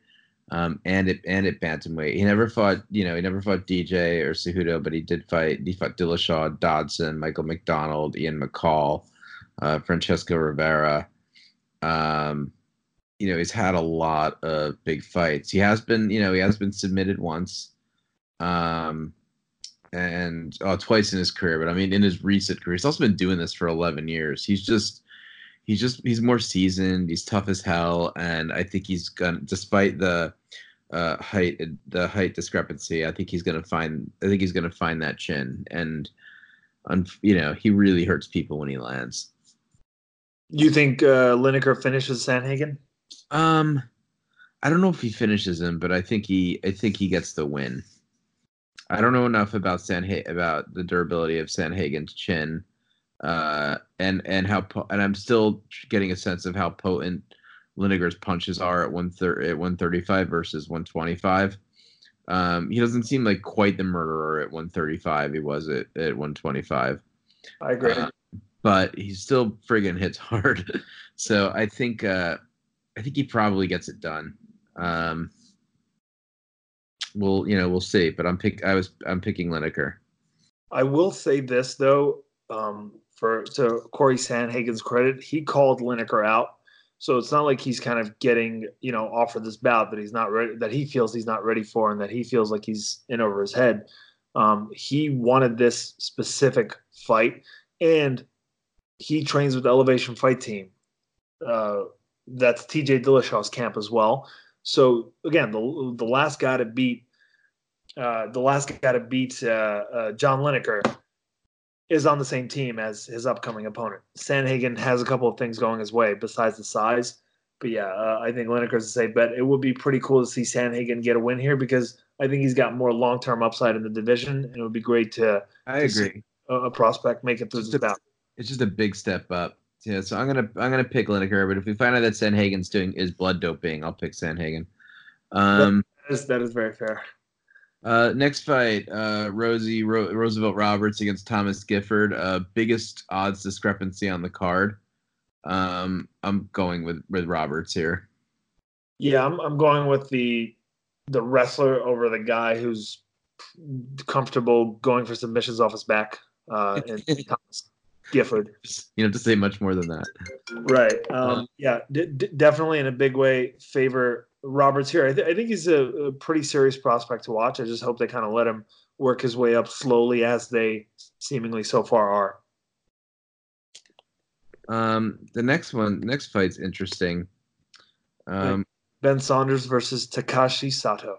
Um, and it and at bantamweight. He never fought, you know, he never fought DJ or Cejudo, but he did fight. He fought Dillashaw, Dodson, Michael McDonald, Ian McCall, uh, Francisco Rivera. Um, you know, he's had a lot of big fights. He has been, you know, he has been submitted once, um, and oh, twice in his career. But I mean, in his recent career, he's also been doing this for 11 years. He's just, he's just, he's more seasoned. He's tough as hell, and I think he's gonna, despite the uh, height, the height discrepancy, I think he's gonna find, I think he's gonna find that chin, and, um, you know, he really hurts people when he lands. You think uh, Lineker finishes Sandhagen? Um, I don't know if he finishes him, but I think he I think he gets the win. I don't know enough about Sanha- about the durability of Sandhagen's chin, uh, and and how po- and I'm still getting a sense of how potent Lineker's punches are at one thir- at 135 versus 125. Um, he doesn't seem like quite the murderer at 135 he was at, at 125. I agree. Uh, but he still friggin' hits hard. (laughs) so I think uh, I think he probably gets it done. Um, we'll you know we'll see, but I'm pick I was I'm picking Lineker. I will say this though, um, for to Corey Sandhagen's credit, he called Lineker out. So it's not like he's kind of getting, you know, offered this bout that he's not ready, that he feels he's not ready for, and that he feels like he's in over his head. Um, he wanted this specific fight, and he trains with the Elevation Fight Team. Uh, that's TJ Dillashaw's camp as well. So again, the the last guy to beat uh, the last guy to beat uh, uh, John Lineker is on the same team as his upcoming opponent. Sandhagen has a couple of things going his way besides the size. But yeah, uh, I think Lineker's a safe bet. It would be pretty cool to see Sandhagen get a win here because I think he's got more long term upside in the division, and it would be great to. I to agree. A, a, prospect make it through this bout it's just a big step up. Yeah, so I'm gonna I'm gonna pick Lineker, but if we find out that Sandhagen's doing is blood doping, I'll pick Sandhagen. Um, that is that is very fair. Uh, next fight, uh, Rosie Ro- Roosevelt Roberts against Thomas Gifford. Uh, biggest odds discrepancy on the card. Um, I'm going with with Roberts here. Yeah, I'm I'm going with the the wrestler over the guy who's comfortable going for submissions off his back. Uh, and (laughs) Thomas Gifford. You don't have to say much more than that. Right. Um, yeah, d- d- definitely in a big way favor Roberts here. I, th- I think he's a, a, pretty serious prospect to watch. I just hope they kind of let him work his way up slowly as they seemingly so far are. Um, the next one, next fight's interesting. Um, ben Saunders versus Takashi Sato.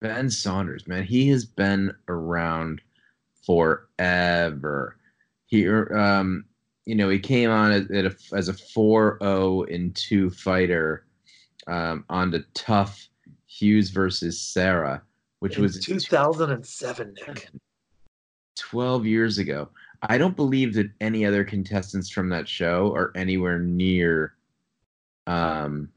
Ben Saunders, man, he has been around forever he um you know he came on at, a, as a 4-0 in 2 fighter um, on the TUF Hughes versus Serra, which in was 2007, Nick. 12 years ago. I don't believe that any other contestants from that show are anywhere near um,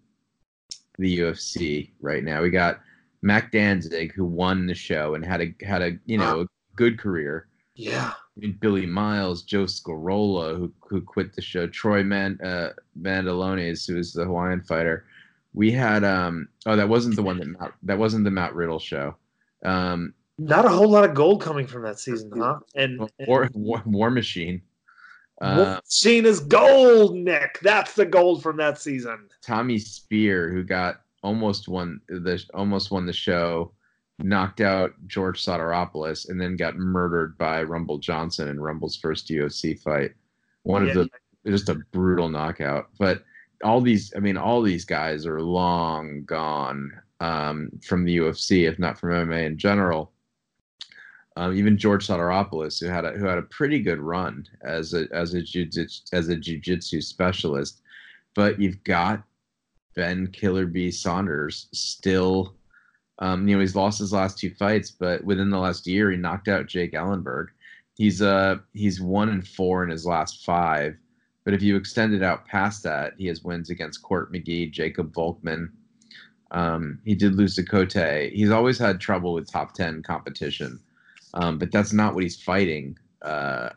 the UFC right now. We got Mac Danzig, who won the show and had a had a you know a good career. Yeah. Billy Miles, Joe Scarola, who who quit the show, Troy Man uh, Mandaloniz, who was the Hawaiian fighter. We had um oh that wasn't the one that Matt, that wasn't the Matt Riddle show. Um, Not a whole lot of gold coming from that season, huh? And, War, War, War Machine. Uh, Machine is gold, Nick. That's the gold from that season. Tommy Speer, who got almost won the almost won the show knocked out George Soteropoulos and then got murdered by Rumble Johnson in Rumble's first UFC fight. One yeah. of the just a brutal knockout. But all these, I mean, all these guys are long gone um, from the UFC, if not from MMA in general. Um, even George Soteropoulos, who had a who had a pretty good run as a as a jiu as a jiu-jitsu specialist, but you've got Ben Killer B Saunders still um, you know, he's lost his last two fights, but within the last year, he knocked out Jake Ellenberger. He's uh he's one and four in his last five. But if you extend it out past that, he has wins against Court McGee, Jacob Volkman. Um, he did lose to Cote. He's always had trouble with top ten competition, um, but that's not what he's fighting uh,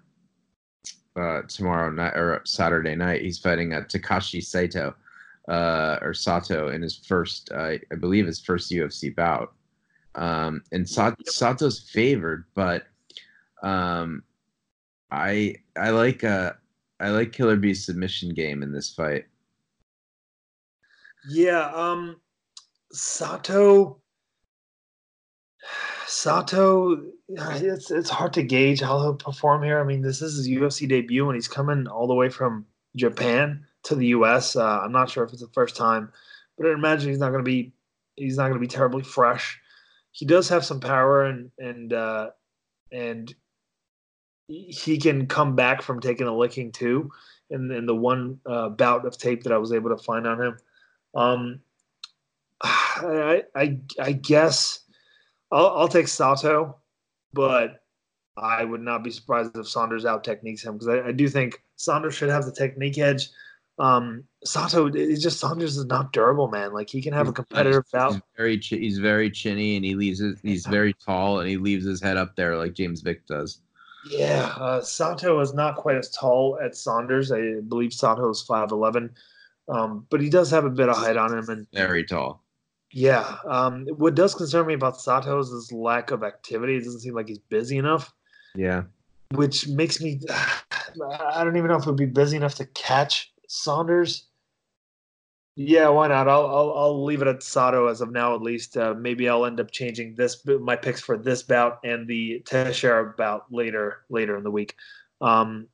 uh, tomorrow night or Saturday night. He's fighting uh, Takashi Sato uh, or Sato in his first, uh, I believe, his first UFC bout. Um, and Sa- Sato's favored, but um, I I like uh, I like Killer Bee's submission game in this fight. Yeah, um, Sato. Sato, it's it's hard to gauge how he'll perform here. I mean, this is his UFC debut, and he's coming all the way from Japan to the U.S. Uh, I'm not sure if it's the first time, but I imagine he's not going to be he's not going to be terribly fresh. He does have some power and and uh, and he can come back from taking a licking too. In, in the one uh, bout of tape that I was able to find on him, um, (sighs) I, I I guess I'll, I'll take Sato, but I would not be surprised if Saunders out techniques him because I, I, do think Saunders should have the technique edge um, Sato, it's just Saunders is not durable, man. Like he can have he's, a competitive bout. He's very he's very chinny and he leaves his, he's very tall and he leaves his head up there like James Vick does. Yeah, uh, Sato is not quite as tall as Saunders. I believe Sato is five eleven, um, but he does have a bit of height on him and very tall. Yeah. Um, what does concern me about Sato is his lack of activity. It doesn't seem like he's busy enough. Yeah. Which makes me, (sighs) I don't even know if it would be busy enough to catch Saunders. Yeah, why not? I'll I'll, I'll leave it at Sato as of now, at least. Uh, maybe I'll end up changing this my picks for this bout and the Teixeira bout later later in the week. Um,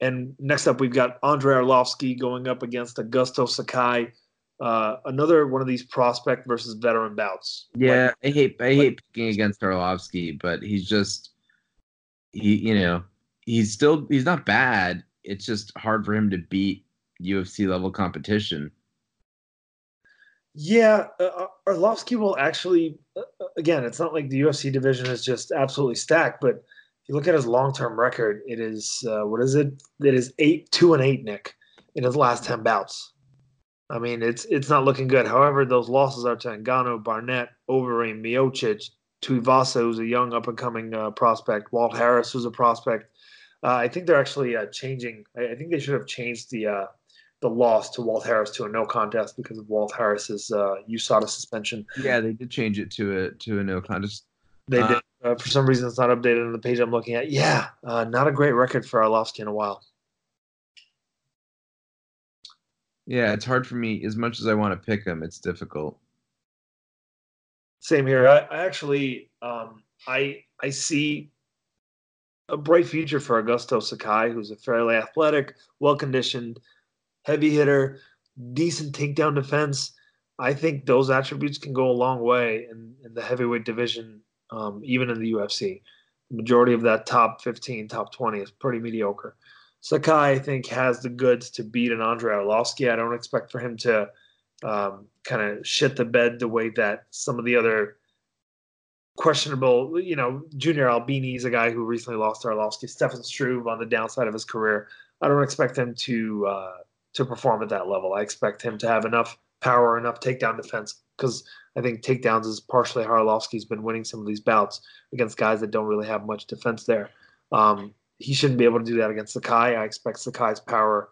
and next up, we've got Andrei Arlovski going up against Augusto Sakai. Uh, another one of these prospect versus veteran bouts. Yeah, like, I hate I hate picking against Arlovski, but he's just he you know he's still he's not bad. It's just hard for him to beat UFC level competition. Yeah, uh, uh, Arlovski will actually. Uh, uh again, it's not like the UFC division is just absolutely stacked, but if you look at his long-term record, it is uh, what is it? It is eight, two, and eight, Nick, in his last ten bouts. I mean, it's it's not looking good. However, those losses are to Ngannou, Barnett, Overeem, Miocic, Tuivasa, who's a young up-and-coming uh, prospect, Walt Harris, who's a prospect. I think they're actually changing. I, I, think they should have changed the the loss to Walt Harris to a no contest because of Walt Harris's uh, USADA suspension. Yeah, they did change it to a to a no contest. They uh, did. Uh, for some reason, it's not updated on the page I'm looking at. Yeah, uh, not a great record for Arlovski in a while. Yeah, it's hard for me. As much as I want to pick him, it's difficult. Same here. I, I actually, um, I I see a bright future for Augusto Sakai, who's a fairly athletic, well conditioned heavy hitter, decent takedown defense. I think those attributes can go a long way in, in the heavyweight division, um, even in the UFC. The majority of that top 15, top 20 is pretty mediocre. Sakai, I think, has the goods to beat an Andrei Arlovski. I don't expect for him to um, kind of shit the bed the way that some of the other questionable, you know, Junior Albini is a guy who recently lost to Arlovski. Stefan Struve on the downside of his career. I don't expect him to uh, to perform at that level. I expect him to have enough power, enough takedown defense because I think takedowns is partially how Arlovski's been winning some of these bouts against guys that don't really have much defense there. Um, he shouldn't be able to do that against Sakai. I expect Sakai's power,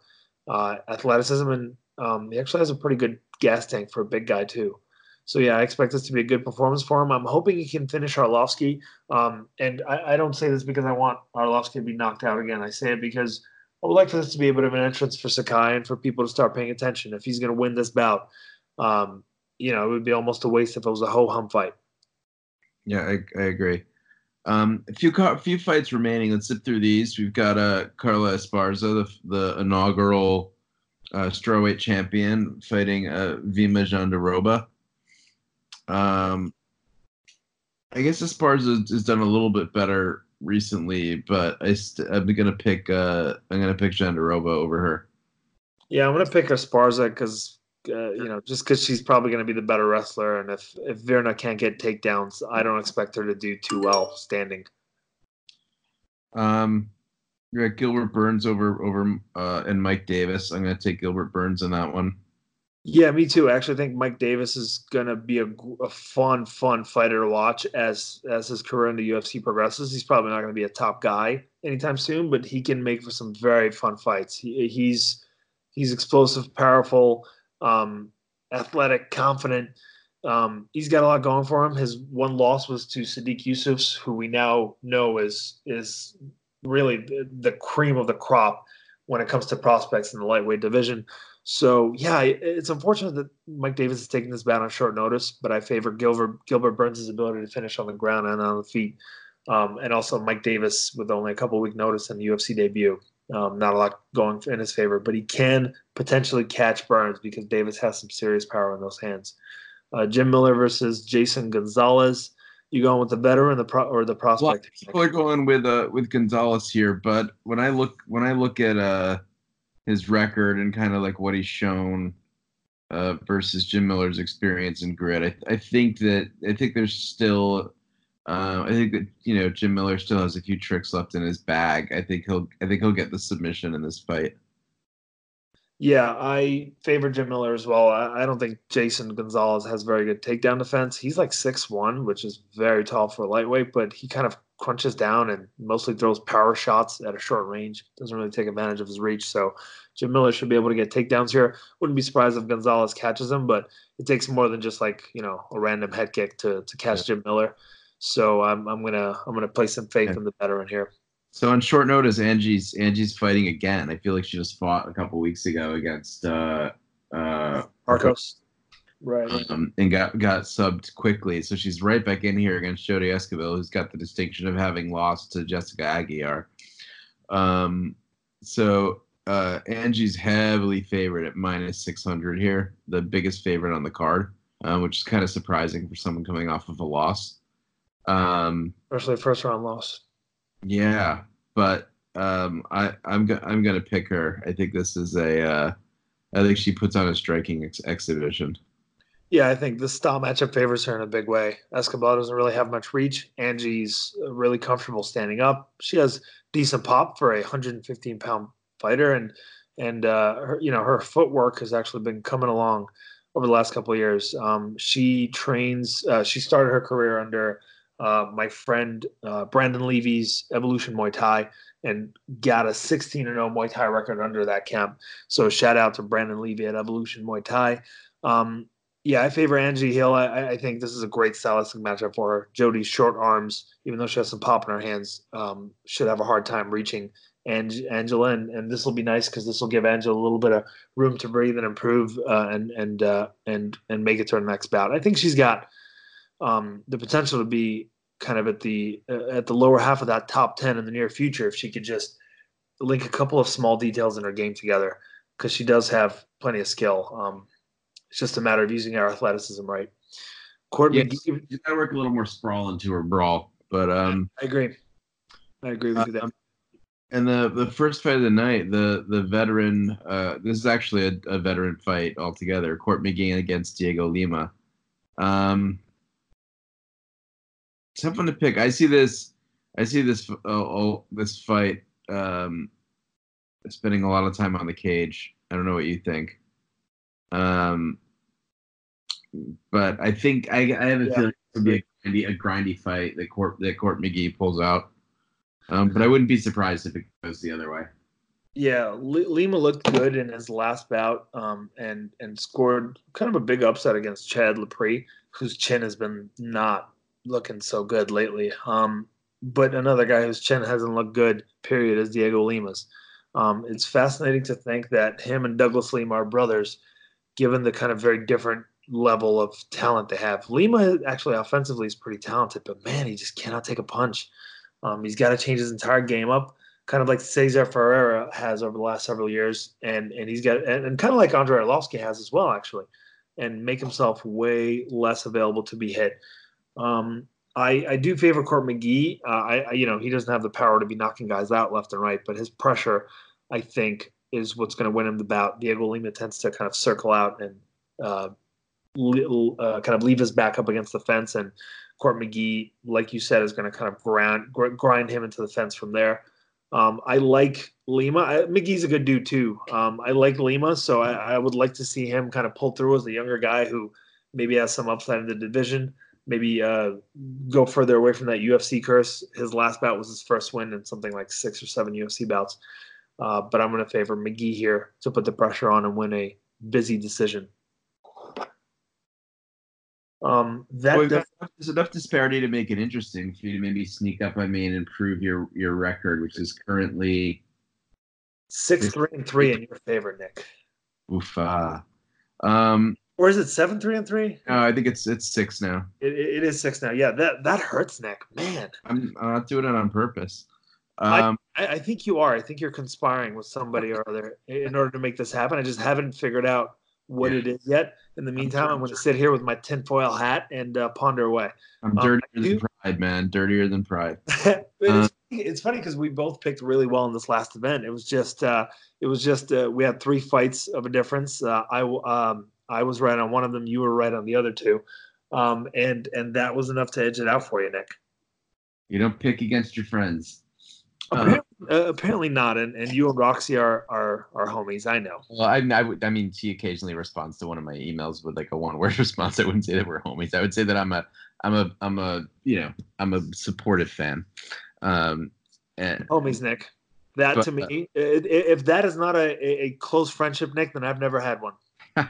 uh, athleticism, and um, he actually has a pretty good gas tank for a big guy too. So yeah, I expect this to be a good performance for him. I'm hoping he can finish Arlovski. Um, and I, I, don't say this because I want Arlovski to be knocked out again. I say it because I would like for this to be a bit of an entrance for Sakai and for people to start paying attention. If he's going to win this bout, um, you know, it would be almost a waste if it was a ho hum fight. Yeah, I, I agree. Um, a few a few fights remaining. Let's zip through these. We've got uh, Carla Esparza, the, the inaugural uh, strawweight champion, fighting uh, Virna Jandiroba. Um, I guess Esparza has done a little bit better recently, but I st- I'm gonna pick uh, I'm gonna pick Jandiroba over her. Yeah, I'm gonna pick Esparza because uh, you know just because she's probably gonna be the better wrestler, and if if Virna can't get takedowns, I don't expect her to do too well standing. Um, you got Gilbert Burns over over uh, and Mike Davis. I'm gonna take Gilbert Burns in that one. Yeah, me too. I actually think Mike Davis is gonna be a, a, fun, fun fighter to watch as as his career in the UFC progresses. He's probably not gonna be a top guy anytime soon, but he can make for some very fun fights. He, he's he's explosive, powerful, um, athletic, confident. Um, he's got a lot going for him. His one loss was to Sodiq Yusuff, who we now know is is really the cream of the crop when it comes to prospects in the lightweight division. So yeah, it's unfortunate that Mike Davis is taking this bout on short notice, but I favor Gilbert Gilbert Burns' ability to finish on the ground and on the feet, um, and also Mike Davis with only a couple week notice in the UFC debut. Um, not a lot going in his favor, but he can potentially catch Burns because Davis has some serious power in those hands. Uh, Jim Miller versus Jason Gonzalez. You going with the veteran, the pro, or the prospect? Well, people are going with uh, with Gonzalez here, but when I look when I look at uh his record and kind of like what he's shown uh, versus Jim Miller's experience and grit. I, I think that I think there's still uh, I think that you know Jim Miller still has a few tricks left in his bag. I think he'll I think he'll get the submission in this fight. Yeah, I favor Jim Miller as well. I, I don't think Jason Gonzalez has very good takedown defense. He's like six one, which is very tall for lightweight, but he kind of crunches down and mostly throws power shots at a short range. Doesn't really take advantage of his reach. So Jim Miller should be able to get takedowns here. Wouldn't be surprised if Gonzalez catches him, but it takes more than just like you know a random head kick to to catch yeah. Jim Miller. So I'm I'm gonna I'm gonna place some faith in the veteran here. So on short notice, Angie's Angie's fighting again. I feel like she just fought a couple weeks ago against uh uh Arcos. Right. Um, and got got subbed quickly. So she's right back in here against Jodie Esquibel, who's got the distinction of having lost to Jessica Aguilar. Um, so uh, Angie's heavily favored at minus 600 here, the biggest favorite on the card, uh, which is kind of surprising for someone coming off of a loss. Um, Especially first round loss. Yeah, but um, I, I'm go- I'm gonna pick her. I think this is a. Uh, I think she puts on a striking ex- exhibition. Yeah, I think the style matchup favors her in a big way. Escobar doesn't really have much reach. Angie's really comfortable standing up. She has decent pop for a 115 pound fighter, and and uh, her, you know her footwork has actually been coming along over the last couple of years. Um, she trains. Uh, she started her career under uh, my friend uh, Brandon Levy's Evolution Muay Thai and got a 16 0 Muay Thai record under that camp. So shout out to Brandon Levy at Evolution Muay Thai. Um, yeah, I favor Angie Hill. I, I, think this is a great stylistic matchup for her. Jodie's short arms, even though she has some pop in her hands, um, should have a hard time reaching and Angela, and, and this will be nice because this will give Angela a little bit of room to breathe and improve uh, and and uh, and and make it to her next bout. I think she's got um, the potential to be kind of at the uh, at the lower half of that top ten in the near future if she could just link a couple of small details in her game together because she does have plenty of skill. Um, it's just a matter of using our athleticism right. Courtney, yeah, you got to work a little more sprawl into her brawl, but um, I agree. I agree with you there. Um, and the the first fight of the night, the the veteran, uh, this is actually a, a veteran fight altogether. Court McGee against Diego Lima. Um, something to pick. I see this. I see this. Oh, this fight. Um, spending a lot of time on the cage. I don't know what you think. Um, but I think I, I have a yeah. feeling it would be a grindy, a grindy fight that Court that Court McGee pulls out. Um, but I wouldn't be surprised if it goes the other way. Yeah, Lima looked good in his last bout, um, and and scored kind of a big upset against Chad Laprise, whose chin has been not looking so good lately. Um, but another guy whose chin hasn't looked good, period, is Diego Lima's. Um, it's fascinating to think that him and Douglas Lima are brothers, given the kind of very different level of talent they have. Lima actually offensively is pretty talented, but man, he just cannot take a punch. Um, he's got to change his entire game up, kind of like Cesar Ferreira has over the last several years, and and he's got and, and kind of like Andrei Arlovski has as well, actually, and make himself way less available to be hit. Um, I, I do favor Court McGee. Uh, I, I, you know he doesn't have the power to be knocking guys out left and right, but his pressure, I think, is what's going to win him the bout. Diego Lima tends to kind of circle out and uh, uh, kind of leave his back up against the fence, and Court McGee, like you said, is going to kind of grind grind him into the fence from there. Um, I like Lima. I, McGee's a good dude too. Um, I like Lima, so I, I, would like to see him kind of pull through as a younger guy who maybe has some upside in the division. Maybe uh, go further away from that UFC curse. His last bout was his first win in something like six or seven UFC bouts. Uh, but I'm going to favor McGee here to put the pressure on and win a busy decision. Um, that well, def- there's enough disparity to make it interesting for you to maybe sneak up on me and improve your your record, which is currently six three and three in your favor, Nick. Oof. Uh, um, or is it seven three and three? No, I think it's it's six now. It, it is six now. Yeah, that that hurts, Nick. Man, I'm, I'm not doing it on purpose. Um, I, I think you are. I think you're conspiring with somebody or other in order to make this happen. I just haven't figured out what yeah. it is yet. In the meantime, I'm going to sit here with my tinfoil hat and uh, ponder away. I'm um, dirtier um, than pride, man. Dirtier than pride. (laughs) it's, uh, it's, funny because we both picked really well in this last event. It was just, uh, it was just, uh, we had three fights of a difference. Uh, I, um, I was right on one of them. You were right on the other two, um, and and that was enough to edge it out for you, Nick. You don't pick against your friends. Apparently, uh, apparently not, and, and you and Roxy are are are homies. I know. Well, I, I, I mean, she occasionally responds to one of my emails with like a one word (laughs) response. I wouldn't say that we're homies. I would say that I'm a I'm a I'm a you know I'm a supportive fan. Um, and, homies, Nick. That but, to me, uh, if that is not a, a close friendship, Nick, then I've never had one. (laughs)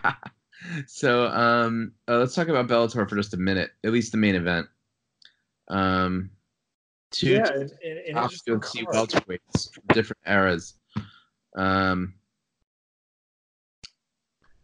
so um, uh, let's talk about Bellator for just a minute, at least the main event. Um, two yeah, and, and, UFC welterweights from different eras. Um,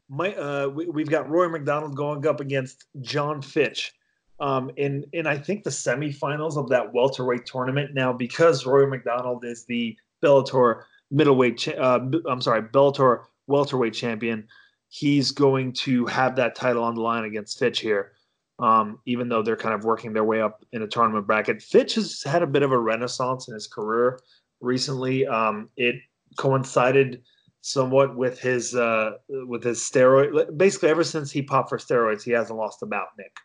my, uh, we, have got Rory MacDonald going up against Jon Fitch. Um, in in I think the semifinals of that welterweight tournament. Now, because Rory MacDonald is the Bellator middleweight, cha- uh, I'm sorry, Bellator welterweight champion, he's going to have that title on the line against Fitch here um, even though they're kind of working their way up in a tournament bracket. Fitch has had a bit of a renaissance in his career recently. Um, it coincided somewhat with his uh, with his steroid. Basically, ever since he popped for steroids, he hasn't lost a bout, Nick,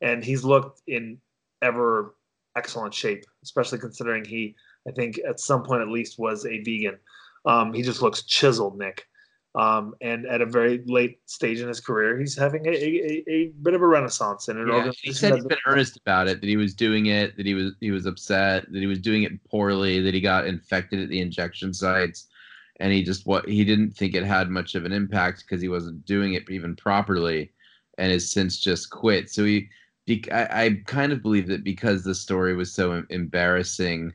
and he's looked in ever excellent shape, especially considering he, I think, at some point at least was a vegan. Um, he just looks chiseled, Nick. Um, and at a very late stage in his career, he's having a, a, a bit of a renaissance. And yeah, he said he's been earnest about it. That he was doing it. That he was he was upset. That he was doing it poorly. That he got infected at the injection sites, and he just what he didn't think it had much of an impact because he wasn't doing it even properly, and has since just quit. So he, I, I kind of believe that because the story was so embarrassing,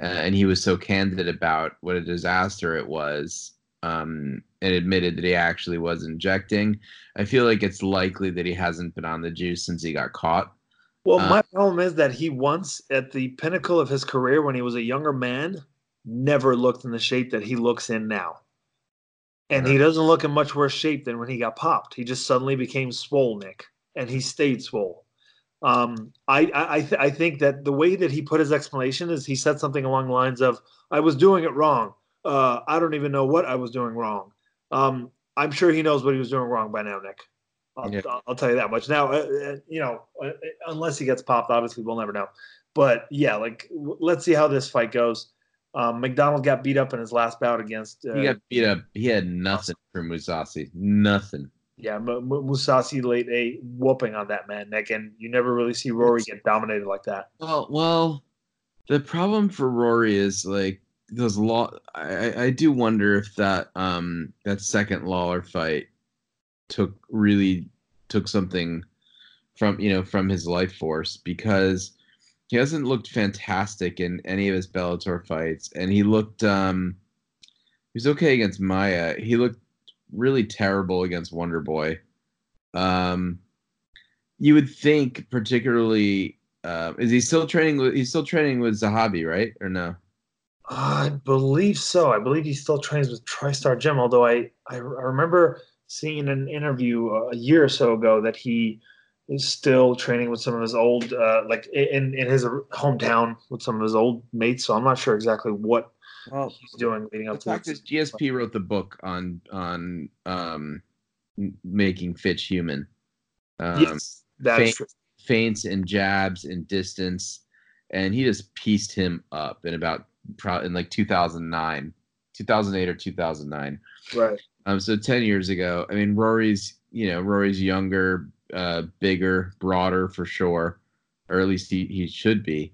uh, and he was so candid about what a disaster it was um, and admitted that he actually was injecting. I feel like it's likely that he hasn't been on the juice since he got caught. Well, uh, my problem is that he once, at the pinnacle of his career, when he was a younger man, never looked in the shape that he looks in now. And he doesn't look in much worse shape than when he got popped. He just suddenly became swole, Nick, and he stayed swole. Um, I I, th- I think that the way that he put his explanation is he said something along the lines of, "I was doing it wrong uh, I don't even know what I was doing wrong. Um, I'm sure he knows what he was doing wrong by now, Nick. I'll, yeah. I'll, tell you that much. Now, uh, uh you know, uh, unless he gets popped, obviously we'll never know. But yeah, like w- let's see how this fight goes. Um, MacDonald got beat up in his last bout against. Uh, he got beat up. He had nothing for Mousasi. Nothing. Yeah, M- M- Mousasi laid a whooping on that man Nick, and you never really see Rory get dominated like that. Well, well, the problem for Rory is like those law. I, I do wonder if that um that second Lawler fight took really took something from you know from his life force because he hasn't looked fantastic in any of his Bellator fights, and he looked um he was okay against Maia. He looked really terrible against Wonder Boy. Um, you would think, particularly, uh, is he still training? With, he's still training with Zahabi, right, or no? I believe so. I believe he still trains with TriStar Gym. Although I, I, I remember seeing in an interview a year or so ago that he is still training with some of his old, uh, like in in his hometown with some of his old mates. So I'm not sure exactly what well, he's doing leading up to fact this. GSP wrote the book on on um, making Fitch human. Um, yes, that's true. Feints and jabs and distance, and he just pieced him up in about in like 2009, 2008 or 2009. Right. Um. So ten years ago, I mean, Rory's you know Rory's younger, uh, bigger, broader for sure, or at least he he should be.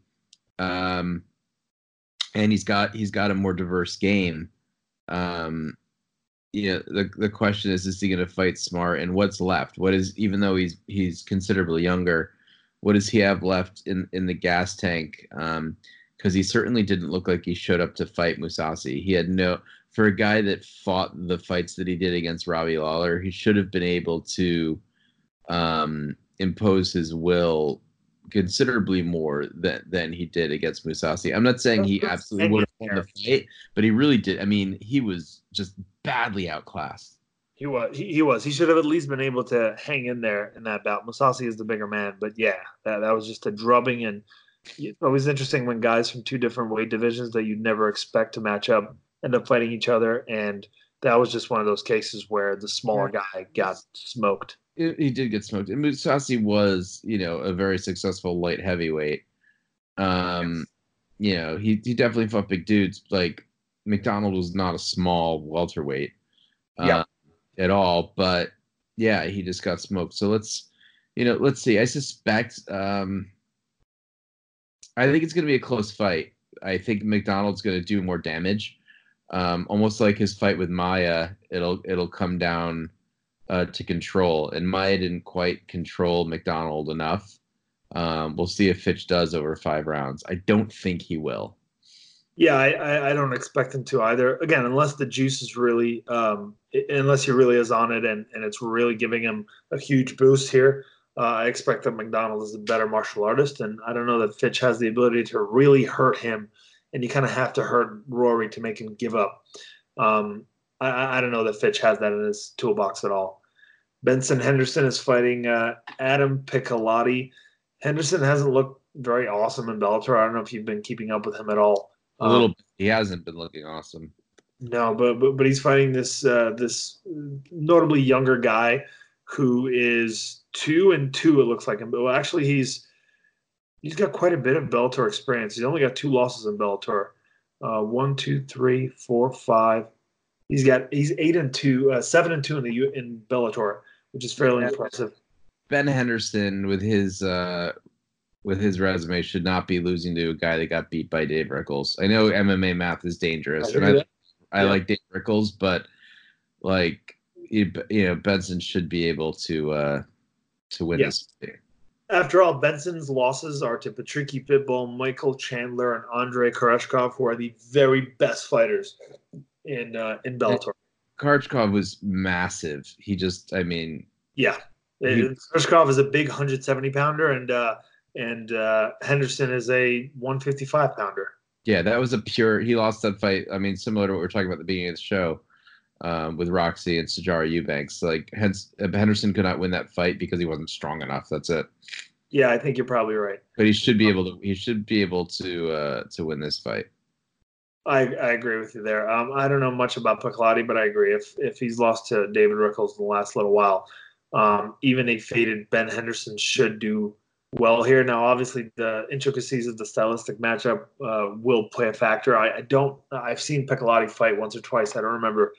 Um and he's got he's got a more diverse game. Um, you know, the the question is, is he going to fight smart? And what's left? What is even though he's he's considerably younger, what does he have left in in the gas tank? Um, because he certainly didn't look like he showed up to fight Mousasi. He had no for a guy that fought the fights that he did against Robbie Lawler. He should have been able to um, impose his will considerably more than than he did against Mousasi. I'm not saying he absolutely would have won the fight, but he really did. I mean, he was just badly outclassed. He was. He, he was. He should have at least been able to hang in there in that bout. Mousasi is the bigger man, but yeah, that, that was just a drubbing. And it's always interesting when guys from two different weight divisions that you'd never expect to match up end up fighting each other. And that was just one of those cases where the smaller guy got smoked he did get smoked. And Mousasi was, you know, a very successful light heavyweight. Um, yes. you know, he he definitely fought big dudes. Like MacDonald was not a small welterweight, yeah, uh, at all. But yeah, he just got smoked. So let's, you know, let's see. I suspect. Um, I think it's going to be a close fight. I think MacDonald's going to do more damage. Um, almost like his fight with Maia, it'll it'll come down uh, to control, and Maia didn't quite control MacDonald enough. Um, we'll see if Fitch does over five rounds. I don't think he will. Yeah, I, I don't expect him to either. Again, unless the juice is really, um, unless he really is on it and, and it's really giving him a huge boost here. Uh, I expect that MacDonald is a better martial artist, and I don't know that Fitch has the ability to really hurt him, and you kind of have to hurt Rory to make him give up. Um, I, I don't know that Fitch has that in his toolbox at all. Benson Henderson is fighting uh, Adam Piccolotti. Henderson hasn't looked very awesome in Bellator. I don't know if you've been keeping up with him at all. A little. Um, he hasn't been looking awesome. No, but but, but he's fighting this uh, this notably younger guy who is two and two. It looks like him, but well, actually he's he's got quite a bit of Bellator experience. He's only got two losses in Bellator. Uh, one, two, three, four, five, He's got he's eight and two, uh, seven and two in the in Bellator, which is fairly yeah. impressive. Ben Henderson with his uh, with his resume should not be losing to a guy that got beat by Dave Rickels. I know MMA math is dangerous, I and I, I yeah. like Dave Rickels, but like you, you know Benson should be able to uh, to win yeah. this. After all, Benson's losses are to Patricky Pitbull, Michael Chandler, and Andrey Koreshkov, who are the very best fighters in uh, in Bellator. Koreshkov was massive. He just, I mean, yeah, he, is a big 170 pounder, and uh, and uh, Henderson is a 155 pounder. Yeah, that was a pure. He lost that fight. I mean, similar to what we are talking about at the beginning of the show um, with Roxy and Sijara Eubanks. Like hence Henderson could not win that fight because he wasn't strong enough. That's it. Yeah, I think you're probably right. But he should be able to. He should be able to uh, to win this fight. I, I agree with you there. Um, I don't know much about Piccolotti, but I agree. If if he's lost to David Rickels in the last little while, um, even a faded Ben Henderson should do well here. Now, obviously, the intricacies of the stylistic matchup uh, will play a factor. I, I, don't. I've seen Piccolotti fight once or twice. I don't remember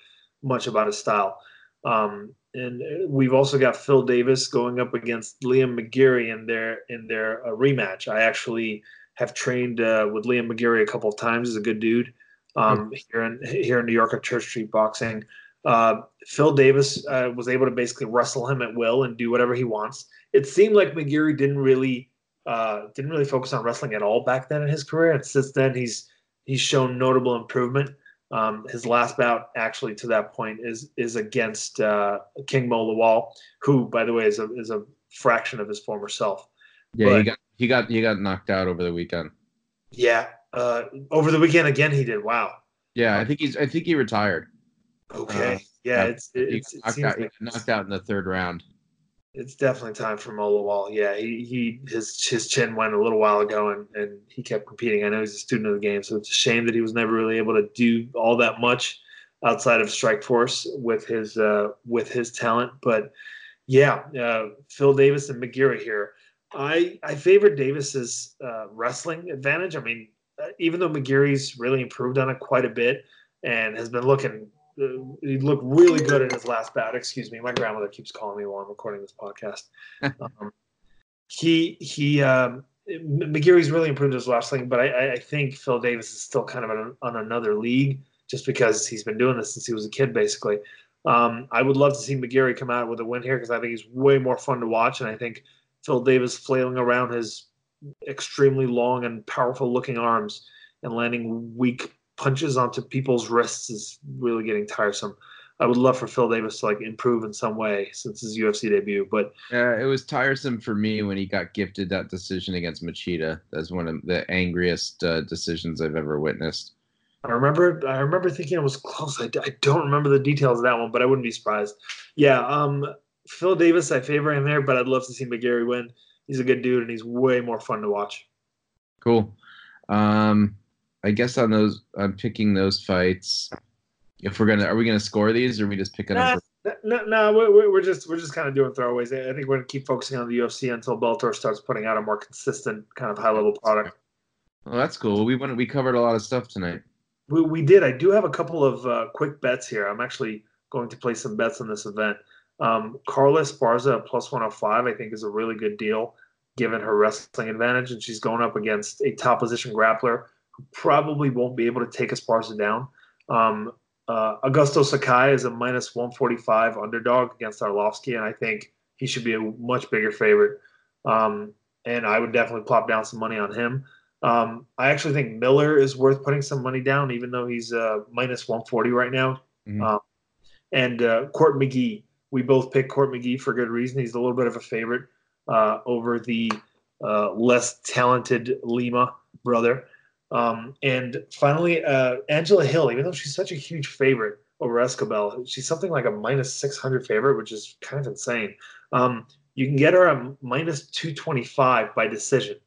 much about his style. Um, and we've also got Phil Davis going up against Liam McGeary in their in their uh, rematch. I actually have trained uh, with Liam McGeary a couple of times. He's a good dude um, here in here in New York at Church Street Boxing. Uh, Phil Davis uh, was able to basically wrestle him at will and do whatever he wants. It seemed like McGeary didn't really uh, didn't really focus on wrestling at all back then in his career, and since then he's he's shown notable improvement. Um, his last bout, actually, to that point, is is against uh, King Mo Lawal, who, by the way, is a is a fraction of his former self. Yeah, but, he got he got he got knocked out over the weekend. Yeah, uh, over the weekend again he did. Wow. Yeah, I think he's I think he retired. Okay. Uh, yeah, it's, it's he, knocked out, like he knocked out in the third round. It's definitely time for Mo Lawal. Yeah, he, he his his chin went a little while ago, and, and he kept competing. I know he's a student of the game, so it's a shame that he was never really able to do all that much outside of Strikeforce with his uh, with his talent. But yeah, uh, Phil Davis and McGeary here. I I favor Davis's uh, wrestling advantage. I mean, uh, even though McGeary's really improved on it quite a bit and has been looking he looked really good in his last bout. Excuse me, my grandmother keeps calling me while I'm recording this podcast. (laughs) um, he he um, McGeary's really improved his last wrestling, but I, I think Phil Davis is still kind of on, on another league just because he's been doing this since he was a kid, basically. Um, I would love to see McGeary come out with a win here because I think he's way more fun to watch, and I think Phil Davis flailing around his extremely long and powerful looking arms and landing weak punches onto people's wrists is really getting tiresome. I would love for Phil Davis to like improve in some way since his UFC debut, but yeah, uh, it was tiresome for me when he got gifted that decision against Machida. That's one of the angriest uh, decisions I've ever witnessed. I remember, I remember thinking it was close. I, I don't remember the details of that one, but I wouldn't be surprised. Yeah, um, Phil Davis, I favor him there, but I'd love to see McGeary win. He's a good dude, and he's way more fun to watch. Cool. Um, I guess on those, I'm picking those fights. If we're gonna, are we gonna score these, or are we just picking nah, up? No, no, we're, we're just we're just kind of doing throwaways. I think we're gonna keep focusing on the UFC until Bellator starts putting out a more consistent kind of high level product. Well, that's cool. We went, we covered a lot of stuff tonight. We, we did. I do have a couple of uh, quick bets here. I'm actually going to play some bets on this event. Um, Carla Esparza plus 105, I think, is a really good deal given her wrestling advantage, and she's going up against a top position grappler probably won't be able to take Esparza down. Um, uh, Augusto Sakai is a minus 145 underdog against Arlovski, and I think he should be a much bigger favorite. Um, and I would definitely plop down some money on him. Um, I actually think Miller is worth putting some money down, even though he's uh, minus 140 right now. Mm-hmm. Um, and uh, Court McGee, we both picked Court McGee for good reason. He's a little bit of a favorite uh, over the uh, less talented Lima brother. Um, and finally, uh, Angela Hill, even though she's such a huge favorite over Escobar, she's something like a minus 600 favorite, which is kind of insane. Um, you can get her at minus 225 by decision.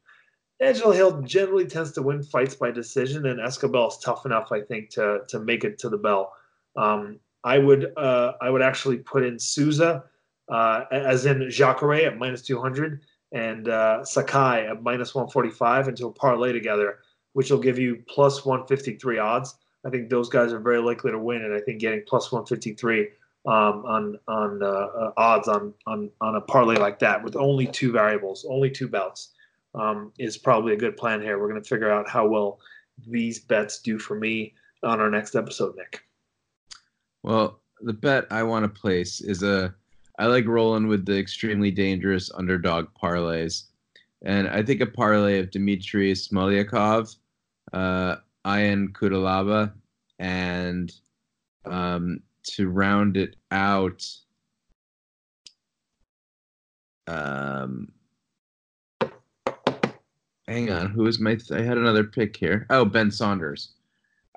Angela Hill generally tends to win fights by decision, and Escobar is tough enough, I think, to to make it to the bell. Um, I would uh, I would actually put in Souza, uh, as in Jacare at minus 200, and uh, Sakai at minus 145 into a parlay together which will give you plus 153 odds. I think those guys are very likely to win, and I think getting plus 153 um, on on uh, uh, odds on, on on a parlay like that with only two variables, only two bouts, um, is probably a good plan here. We're going to figure out how well these bets do for me on our next episode, Nick. Well, the bet I want to place is a I like rolling with the extremely dangerous underdog parlays. And I think a parlay of Dmitry Smolyakov, uh, Ian Cutelaba, and um, to round it out, um, hang on, who is my? Th- I had another pick here. Oh, Ben Saunders.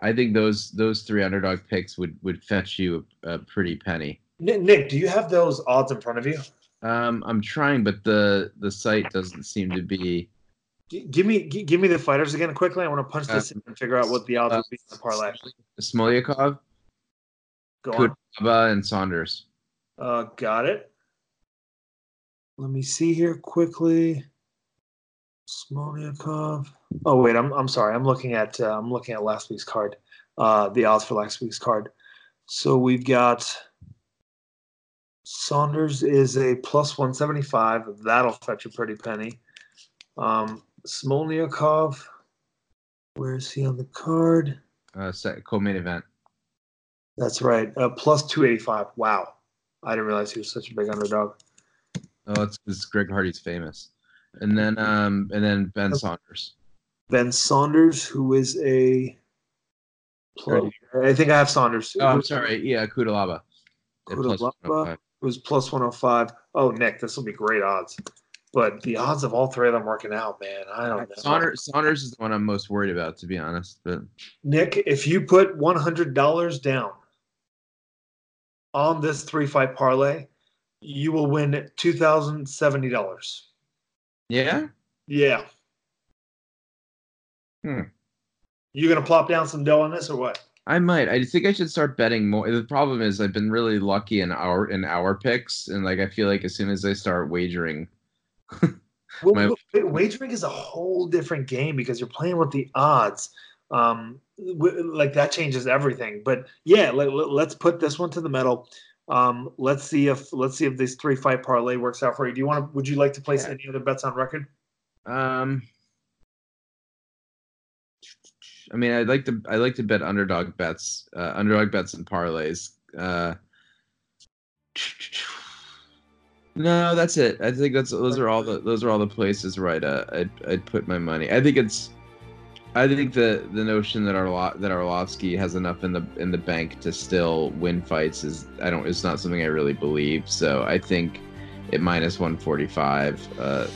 I think those those three underdog picks would would fetch you a, a pretty penny. Nick, do you have those odds in front of you? Um, I'm trying, but the the site doesn't seem to be. Give me give me the fighters again quickly. I want to punch this uh, in and figure out what the odds uh, would be in the parlay. Smolyakov, Kutaba, and Saunders. Uh, got it. Let me see here quickly. Smolyakov. Oh wait, I'm I'm sorry. I'm looking at uh, I'm looking at last week's card. Uh, the odds for last week's card. So we've got Saunders is a plus 175. That'll fetch a pretty penny. Um, Smolyakov, where is he on the card? Uh, co-main event. That's right. Uh, plus 285. Wow. I didn't realize he was such a big underdog. Oh, it's because Greg Hardy's famous. And then um and then Ben Saunders. Ben Saunders, who is a I think I have Saunders. Oh, I'm sorry. Yeah, Cutelaba. Cutelaba. It was plus 105. Oh, Nick, this will be great odds. But the odds of all three of them working out, man, I don't know. Saunders, Saunders is the one I'm most worried about, to be honest. But Nick, if you put $100 down on this three fight parlay, you will win two thousand seventy dollars. Yeah. Yeah. Hmm. You gonna plop down some dough on this or what? I might. I think I should start betting more. The problem is I've been really lucky in our in our picks, and like I feel like as soon as I start wagering. Well, my... wagering is a whole different game because you're playing with the odds. Um, like that changes everything. But yeah, let, us put this one to the metal. Um, let's see if let's see if this three fight parlay works out for you. Do you want to? Would you like to place yeah. any other bets on record? Um, I mean, I'd like to I like to bet underdog bets, uh, underdog bets and parlays. Uh, no, that's it. I think that's those are all the those are all the places where I'd uh, I'd, I'd put my money. I think it's I think the the notion that Arlo- that Arlovski has enough in the in the bank to still win fights is I don't it's not something I really believe. So I think at minus 145 uh,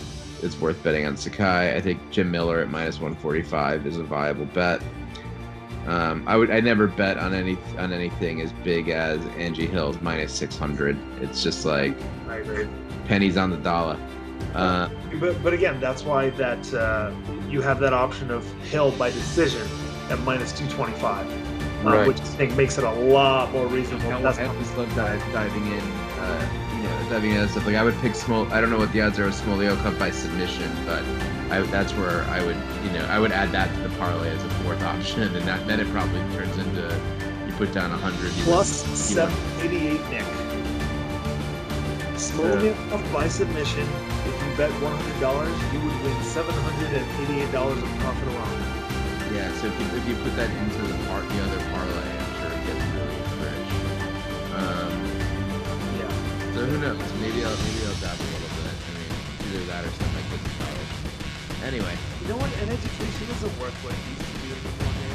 it's worth betting on Sakai. I think Jim Miller at minus 145 is a viable bet. Um, I would I never bet on any on anything as big as Angie Hill's minus 600. It's just like pennies on the dollar. Uh, but, but again, that's why that uh, you have that option of Hill by decision at minus 225, uh, right. which I think makes it a lot more reasonable. I, that's I just love dive, diving in, uh, you know, diving in stuff. Like I would pick small. I don't know what the odds are of Smolioka by submission, but I, that's where I would, you know, I would add that to the parlay as a fourth (laughs) option, and that, then it probably turns into you put down a 100 plus 788 Nick. Smolioka by submission If you bet $100, you would win $788 of profit alone. Yeah, so if you, if you put that into the part, the other parlay, I'm sure it gets really rich. Um, yeah. So who knows? Maybe I'll maybe I'll dab a little bit. I mean, either that or something like this. Anyway. You know what? An education isn't worth what it used to the